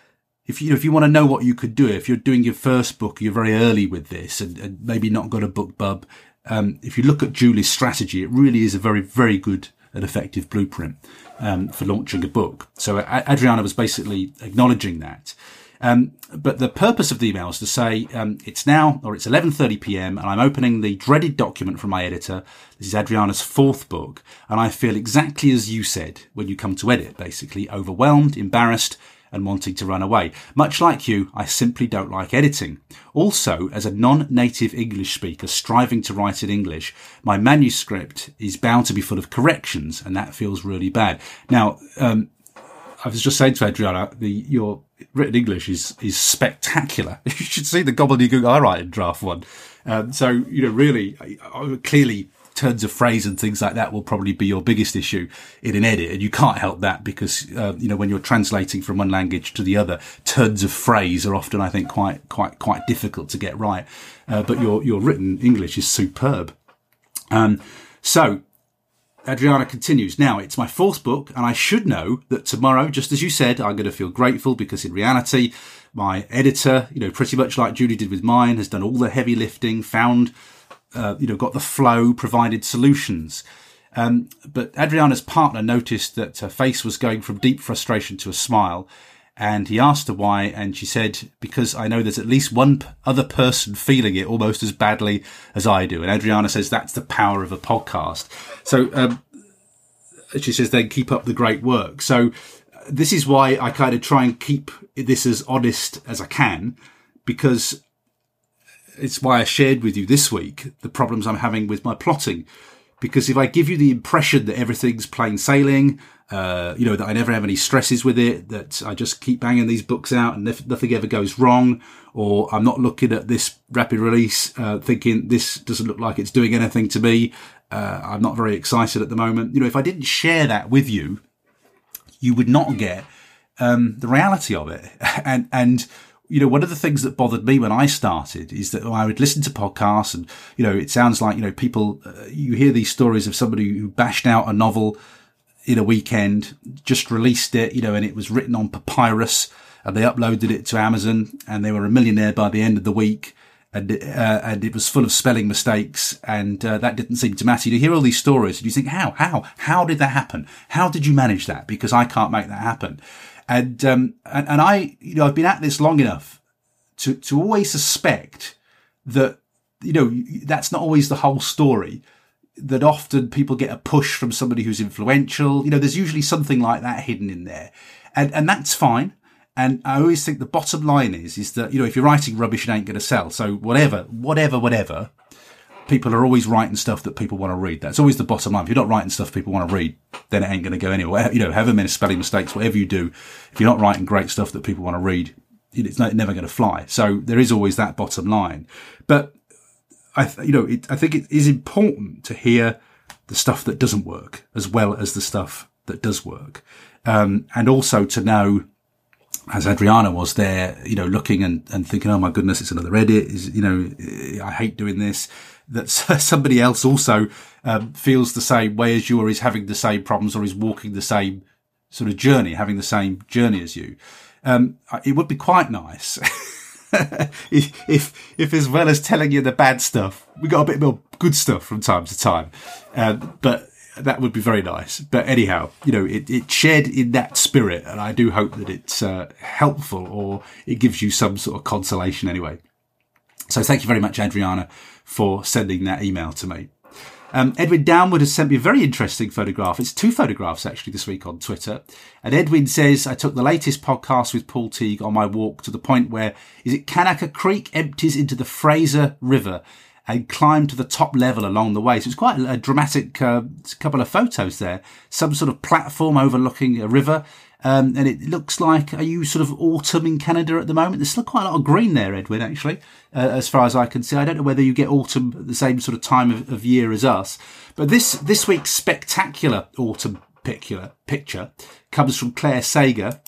if you if you want to know what you could do, if you're doing your first book, you're very early with this, and, and maybe not got a BookBub. Um, if you look at Julie's strategy, it really is a very very good and effective blueprint um, for launching a book. So Adriana was basically acknowledging that. Um, but the purpose of the email is to say um, it's now or it's 11:30 p.m. and I'm opening the dreaded document from my editor. This is Adriana's fourth book, and I feel exactly as you said when you come to edit. Basically, overwhelmed, embarrassed, and wanting to run away. Much like you, I simply don't like editing. Also, as a non-native English speaker striving to write in English, my manuscript is bound to be full of corrections, and that feels really bad. Now, um, I was just saying to Adriana, the, your written English is is spectacular. You should see the gobbledygook I write in draft one. Um, so you know, really, I, I, clearly turns of phrase and things like that will probably be your biggest issue in an edit. And you can't help that because, uh, you know, when you're translating from one language to the other, turns of phrase are often, I think, quite, quite, quite difficult to get right. Uh, but your, your written English is superb. Um, so Adriana continues. Now, it's my fourth book, and I should know that tomorrow, just as you said, I'm going to feel grateful because in reality, my editor, you know, pretty much like Julie did with mine, has done all the heavy lifting, found uh, you know, got the flow, provided solutions. Um, but Adriana's partner noticed that her face was going from deep frustration to a smile. And he asked her why, and she said, because I know there's at least one p- other person feeling it almost as badly as I do. And Adriana says that's the power of a podcast. So, um, she says, then keep up the great work. So this is why I kind of try and keep this as honest as I can, because it's why I shared with you this week the problems I'm having with my plotting. Because if I give you the impression that everything's plain sailing, uh, you know, that I never have any stresses with it, that I just keep banging these books out and nothing ever goes wrong, or I'm not looking at this rapid release, uh, thinking this doesn't look like it's doing anything to me. Uh, I'm not very excited at the moment. You know, if I didn't share that with you, you would not get, um, the reality of it. And, and, you know, one of the things that bothered me when I started is that I would listen to podcasts and, you know, it sounds like, you know, people, uh, you hear these stories of somebody who bashed out a novel, in a weekend, just released it, you know, and it was written on papyrus and they uploaded it to Amazon and they were a millionaire by the end of the week. And, uh, and it was full of spelling mistakes and, uh, that didn't seem to matter. You hear all these stories and you think, how, how, how did that happen? How did you manage that? Because I can't make that happen. And, um, and, and I, you know, I've been at this long enough to, to always suspect that, you know, that's not always the whole story that often people get a push from somebody who's influential. You know, there's usually something like that hidden in there. And, and that's fine. And I always think the bottom line is, is that, you know, if you're writing rubbish, it ain't going to sell. So whatever, whatever, whatever, people are always writing stuff that people want to read. That's always the bottom line. If you're not writing stuff people want to read, then it ain't going to go anywhere. You know, however many spelling mistakes, whatever you do, if you're not writing great stuff that people want to read, it's never going to fly. So there is always that bottom line. But I, you know, it, I think it is important to hear the stuff that doesn't work as well as the stuff that does work. Um, and also to know, as Adriana was there, you know, looking and, and thinking, oh my goodness, it's another edit. Is, you know, I hate doing this. That somebody else also um, feels the same way as you or is having the same problems or is walking the same sort of journey, having the same journey as you. Um, it would be quite nice if, if, if as well as telling you the bad stuff, we got a bit more good stuff from time to time. Um, but that would be very nice. But anyhow, you know, it, it shared in that spirit, and I do hope that it's uh, helpful or it gives you some sort of consolation anyway. So thank you very much, Adriana, for sending that email to me. Um, Edwin Downward has sent me a very interesting photograph. It's two photographs actually this week on Twitter. And Edwin says, I took the latest podcast with Paul Teague on my walk to the point where, is it Kanaka Creek empties into the Fraser River and climbed to the top level along the way. So it's quite a, dramatic uh, couple of photos there. Some sort of platform overlooking a river um, and it looks like, are you sort of autumn in Canada at the moment? There's still quite a lot of green there, Edwin, actually, uh, as far as I can see. I don't know whether you get autumn at the same sort of time of, of year as us. But this, this week's spectacular autumn picture, picture comes from Claire Sager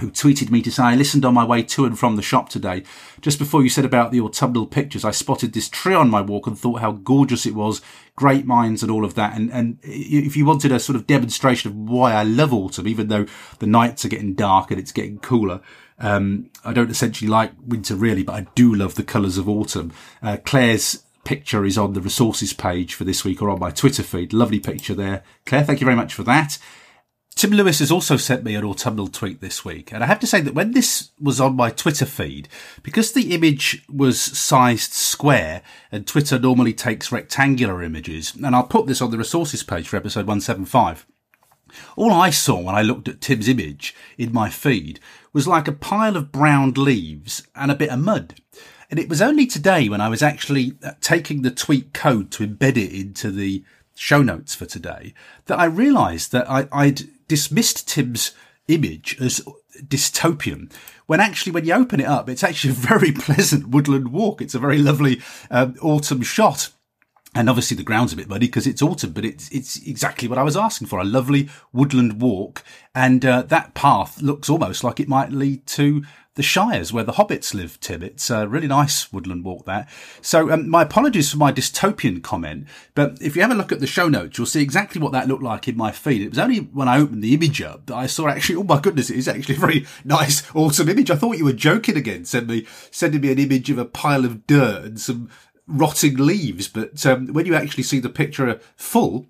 who tweeted me to say, I listened on my way to and from the shop today. Just before you said about the autumnal pictures, I spotted this tree on my walk and thought how gorgeous it was, great minds and all of that. And, and if you wanted a sort of demonstration of why I love autumn, even though the nights are getting dark and it's getting cooler, um, I don't essentially like winter really, but I do love the colours of autumn. Uh, Claire's picture is on the resources page for this week or on my Twitter feed. Lovely picture there. Claire, thank you very much for that. Tim Lewis has also sent me an autumnal tweet this week, and I have to say that when this was on my Twitter feed, because the image was sized square, and Twitter normally takes rectangular images, and I'll put this on the resources page for episode 175. All I saw when I looked at Tim's image in my feed was like a pile of browned leaves and a bit of mud. And it was only today when I was actually uh, taking the tweet code to embed it into the show notes for today that I realized that I, would dismissed Tim's image as dystopian when actually when you open it up it's actually a very pleasant woodland walk. It's a very lovely um, autumn shot. And obviously the ground's a bit muddy because it's autumn, but it's it's exactly what I was asking for—a lovely woodland walk, and uh, that path looks almost like it might lead to the Shires where the hobbits live. Tim, it's a really nice woodland walk. there. So um, my apologies for my dystopian comment, but if you have a look at the show notes, you'll see exactly what that looked like in my feed. It was only when I opened the image up that I saw actually, oh my goodness, it is actually a very nice, awesome image. I thought you were joking again, sending me sending me an image of a pile of dirt and some rotting leaves. But um, when you actually see the picture full,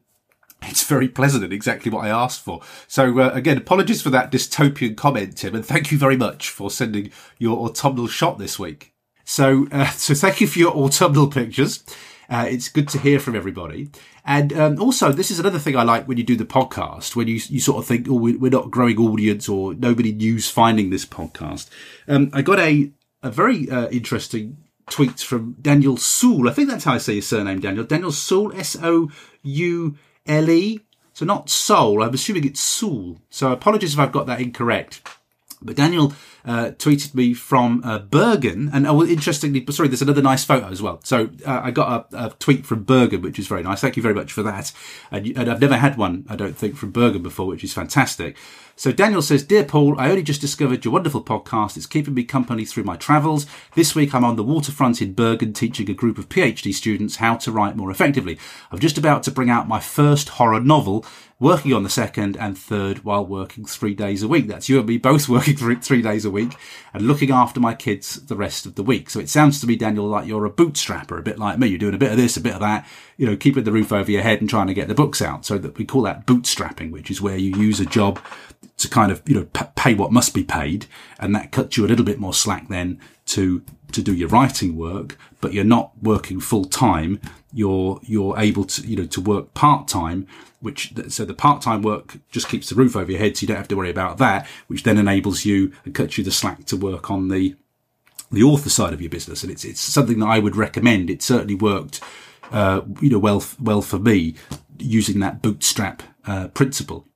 it's very pleasant and exactly what I asked for. So uh, again, apologies for that dystopian comment, Tim, and thank you very much for sending your autumnal shot this week. So, uh, so thank you for your autumnal pictures. Uh, it's good to hear from everybody. And um, also, this is another thing I like when you do the podcast, when you, you sort of think, oh, we're not growing audience or nobody new's finding this podcast. Um, I got a, a very uh, interesting tweet from Daniel Soule. I think that's how I say his surname, Daniel. Daniel Soule, S O U L E. So not Soul. I'm assuming it's Soul. So apologies if I've got that incorrect. But Daniel uh, tweeted me from uh, Bergen, and oh, interestingly, sorry, there's another nice photo as well. So uh, I got a, a, tweet from Bergen, which is very nice. Thank you very much for that. And, and, I've never had one, I don't think, from Bergen before, which is fantastic. So Daniel says, Dear Paul, I only just discovered your wonderful podcast. It's keeping me company through my travels. This week I'm on the waterfront in Bergen teaching a group of PhD students how to write more effectively. I'm just about to bring out my first horror novel working on the second and third while working three days a week. That's you and me both working three, days a week and looking after my kids the rest of the week. So it sounds to me, Daniel, like you're a bootstrapper, a bit like me. You're doing a bit of this, a bit of that, you know, keeping the roof over your head and trying to get the books out. So that we call that bootstrapping, which is where you use a job to kind of, you know, pay what must be paid. And that cuts you a little bit more slack then to, to do your writing work, but you're not working full time. You're, you're able to, you know, to work part time which so the part-time work just keeps the roof over your head so you don't have to worry about that which then enables you and cuts you the slack to work on the the author side of your business. And it's it's something that I would recommend. It certainly worked uh, you know well well for me using that bootstrap uh, principle.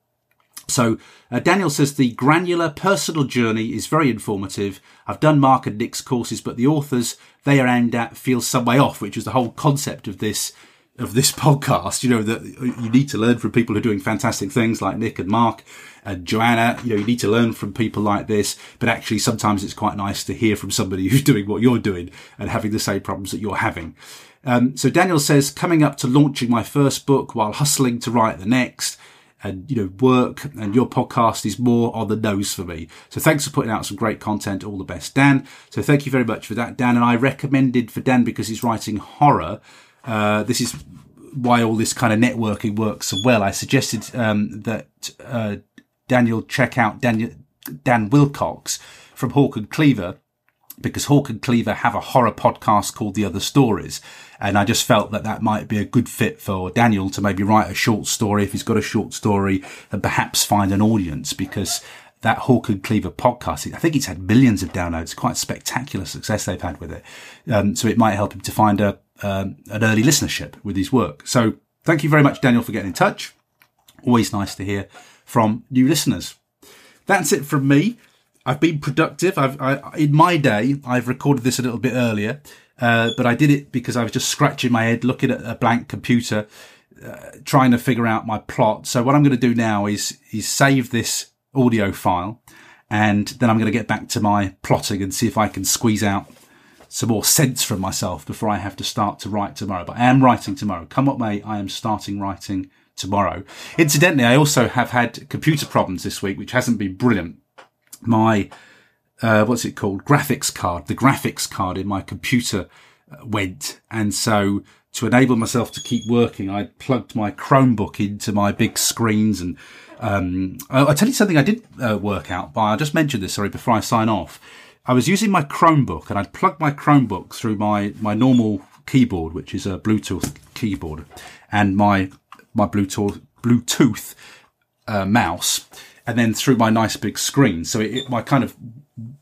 So uh, Daniel says the granular personal journey is very informative. I've done Mark and Nick's courses, but the authors they are aimed at feel some way off, which is the whole concept of this of this podcast, you know, that you need to learn from people who are doing fantastic things like Nick and Mark and Joanna. You know, you need to learn from people like this, but actually sometimes it's quite nice to hear from somebody who's doing what you're doing and having the same problems that you're having. Um, so Daniel says, coming up to launching my first book while hustling to write the next and, you know, work and your podcast is more on the nose for me. So thanks for putting out some great content. All the best, Dan. So thank you very much for that, Dan. And I recommended for Dan because he's writing horror uh, this is why all this kind of networking works so well. I suggested um, that uh, Daniel check out Daniel, Dan Wilcox from Hawk and Cleaver because Hawk and Cleaver have a horror podcast called The Other Stories. And I just felt that that might be a good fit for Daniel to maybe write a short story if he's got a short story and perhaps find an audience because that Hawk and Cleaver podcast, I think it's had millions of downloads, quite spectacular success they've had with it. Um, so it might help him to find a, um, an early listenership with his work. So thank you very much, Daniel, for getting in touch. Always nice to hear from new listeners. That's it from me. I've been productive. I've, I, in my day, I've recorded this a little bit earlier, uh, but I did it because I was just scratching my head, looking at a blank computer, uh, trying to figure out my plot. So what I'm going to do now is, is save this audio file and then I'm going to get back to my plotting and see if I can squeeze out some more sense from myself before I have to start to write tomorrow. But I am writing tomorrow. Come what may, I am starting writing tomorrow. Incidentally, I also have had computer problems this week, which hasn't been brilliant. My, uh, what's it called? Graphics card. The graphics card in my computer uh, went. And so to enable myself to keep working, I plugged my Chromebook into my big screens and um, I'll tell you something I did uh, work out, but I just mentioned this, sorry, before I sign off. I was using my Chromebook and I'd plug my Chromebook through my, my normal keyboard, which is a Bluetooth keyboard, and my, my Bluetooth, Bluetooth uh, mouse, and then through my nice big screen. So it, it, my kind of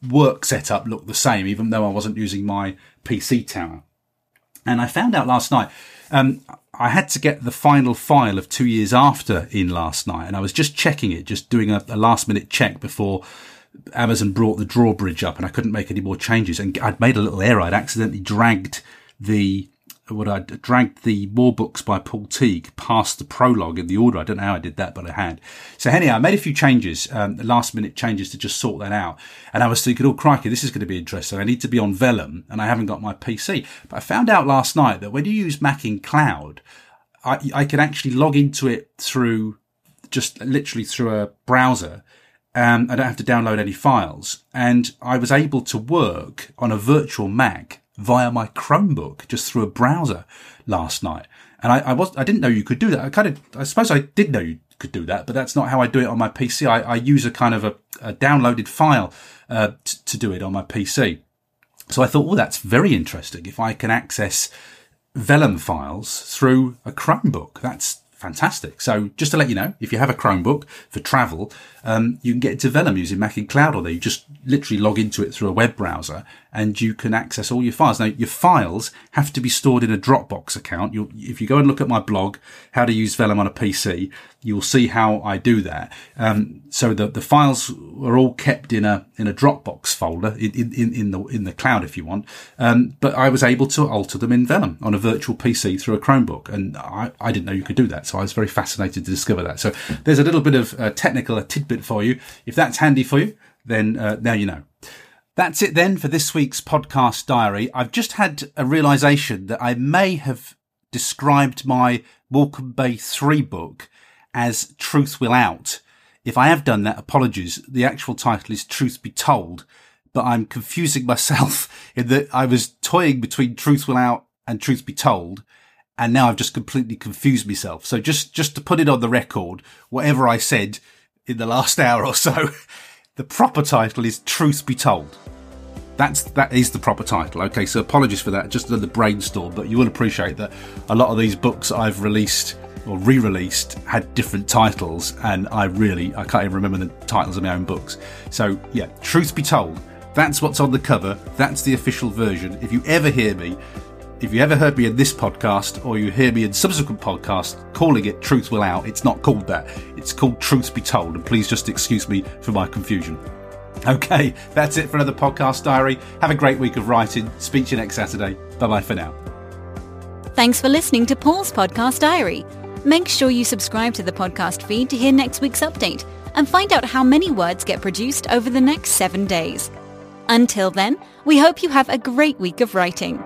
work setup looked the same, even though I wasn't using my PC tower. And I found out last night, um, I had to get the final file of two years after in last night, and I was just checking it, just doing a, a last minute check before Amazon brought the drawbridge up and I couldn't make any more changes. And I'd made a little error. I'd accidentally dragged the what I dragged the More Books by Paul Teague past the prologue in the order. I don't know how I did that, but I had. So anyhow, I made a few changes, um, last minute changes to just sort that out. And I was thinking, oh crikey, this is going to be interesting. I need to be on Vellum and I haven't got my PC. But I found out last night that when you use MacinCloud, I, I can actually log into it through just literally through a browser um, I don't have to download any files. And I was able to work on a virtual Mac via my Chromebook just through a browser last night. And I, I was, I didn't know you could do that. I kind of, I suppose I did know you could do that, but that's not how I do it on my PC. I, I use a kind of a, a downloaded file, uh, t- to do it on my PC. So I thought, well, that's very interesting. If I can access Vellum files through a Chromebook, that's fantastic. So just to let you know, if you have a Chromebook for travel, um, you can get to Vellum using MacinCloud or. You just literally log into it through a web browser and you can access all your files. Now, your files have to be stored in a Dropbox account. You'll, if you go and look at my blog, how to use Vellum on a PC, you'll see how I do that. Um, so the, the files are all kept in a, in a Dropbox folder in, in, in the, in the cloud if you want. Um, but I was able to alter them in Vellum on a virtual PC through a Chromebook. And I, I didn't know you could do that. So I was very fascinated to discover that. So there's a little bit of uh, technical, a tidbit for you. If that's handy for you, then uh, now you know. That's it then for this week's podcast diary. I've just had a realization that I may have described my Morecambe Bay 3 book as Truth Will Out. If I have done that, apologies. The actual title is Truth Be Told, but I'm confusing myself in that I was toying between Truth Will Out and Truth Be Told. And now I've just completely confused myself. So just, just to put it on the record, whatever I said in the last hour or so, the proper title is Truth Be Told. That's that is the proper title. Okay, so apologies for that. Just the brainstorm, but you will appreciate that a lot of these books I've released or re-released had different titles, and I really I can't even remember the titles of my own books. So yeah, truth be told, that's what's on the cover. That's the official version. If you ever hear me, if you ever heard me in this podcast or you hear me in subsequent podcasts calling it Truth Will Out, it's not called that. It's called Truth Be Told, and please just excuse me for my confusion. Okay, that's it for another podcast diary. Have a great week of writing. Speak to you next Saturday. Bye bye for now. Thanks for listening to Paul's Podcast Diary. Make sure you subscribe to the podcast feed to hear next week's update and find out how many words get produced over the next seven days. Until then, we hope you have a great week of writing.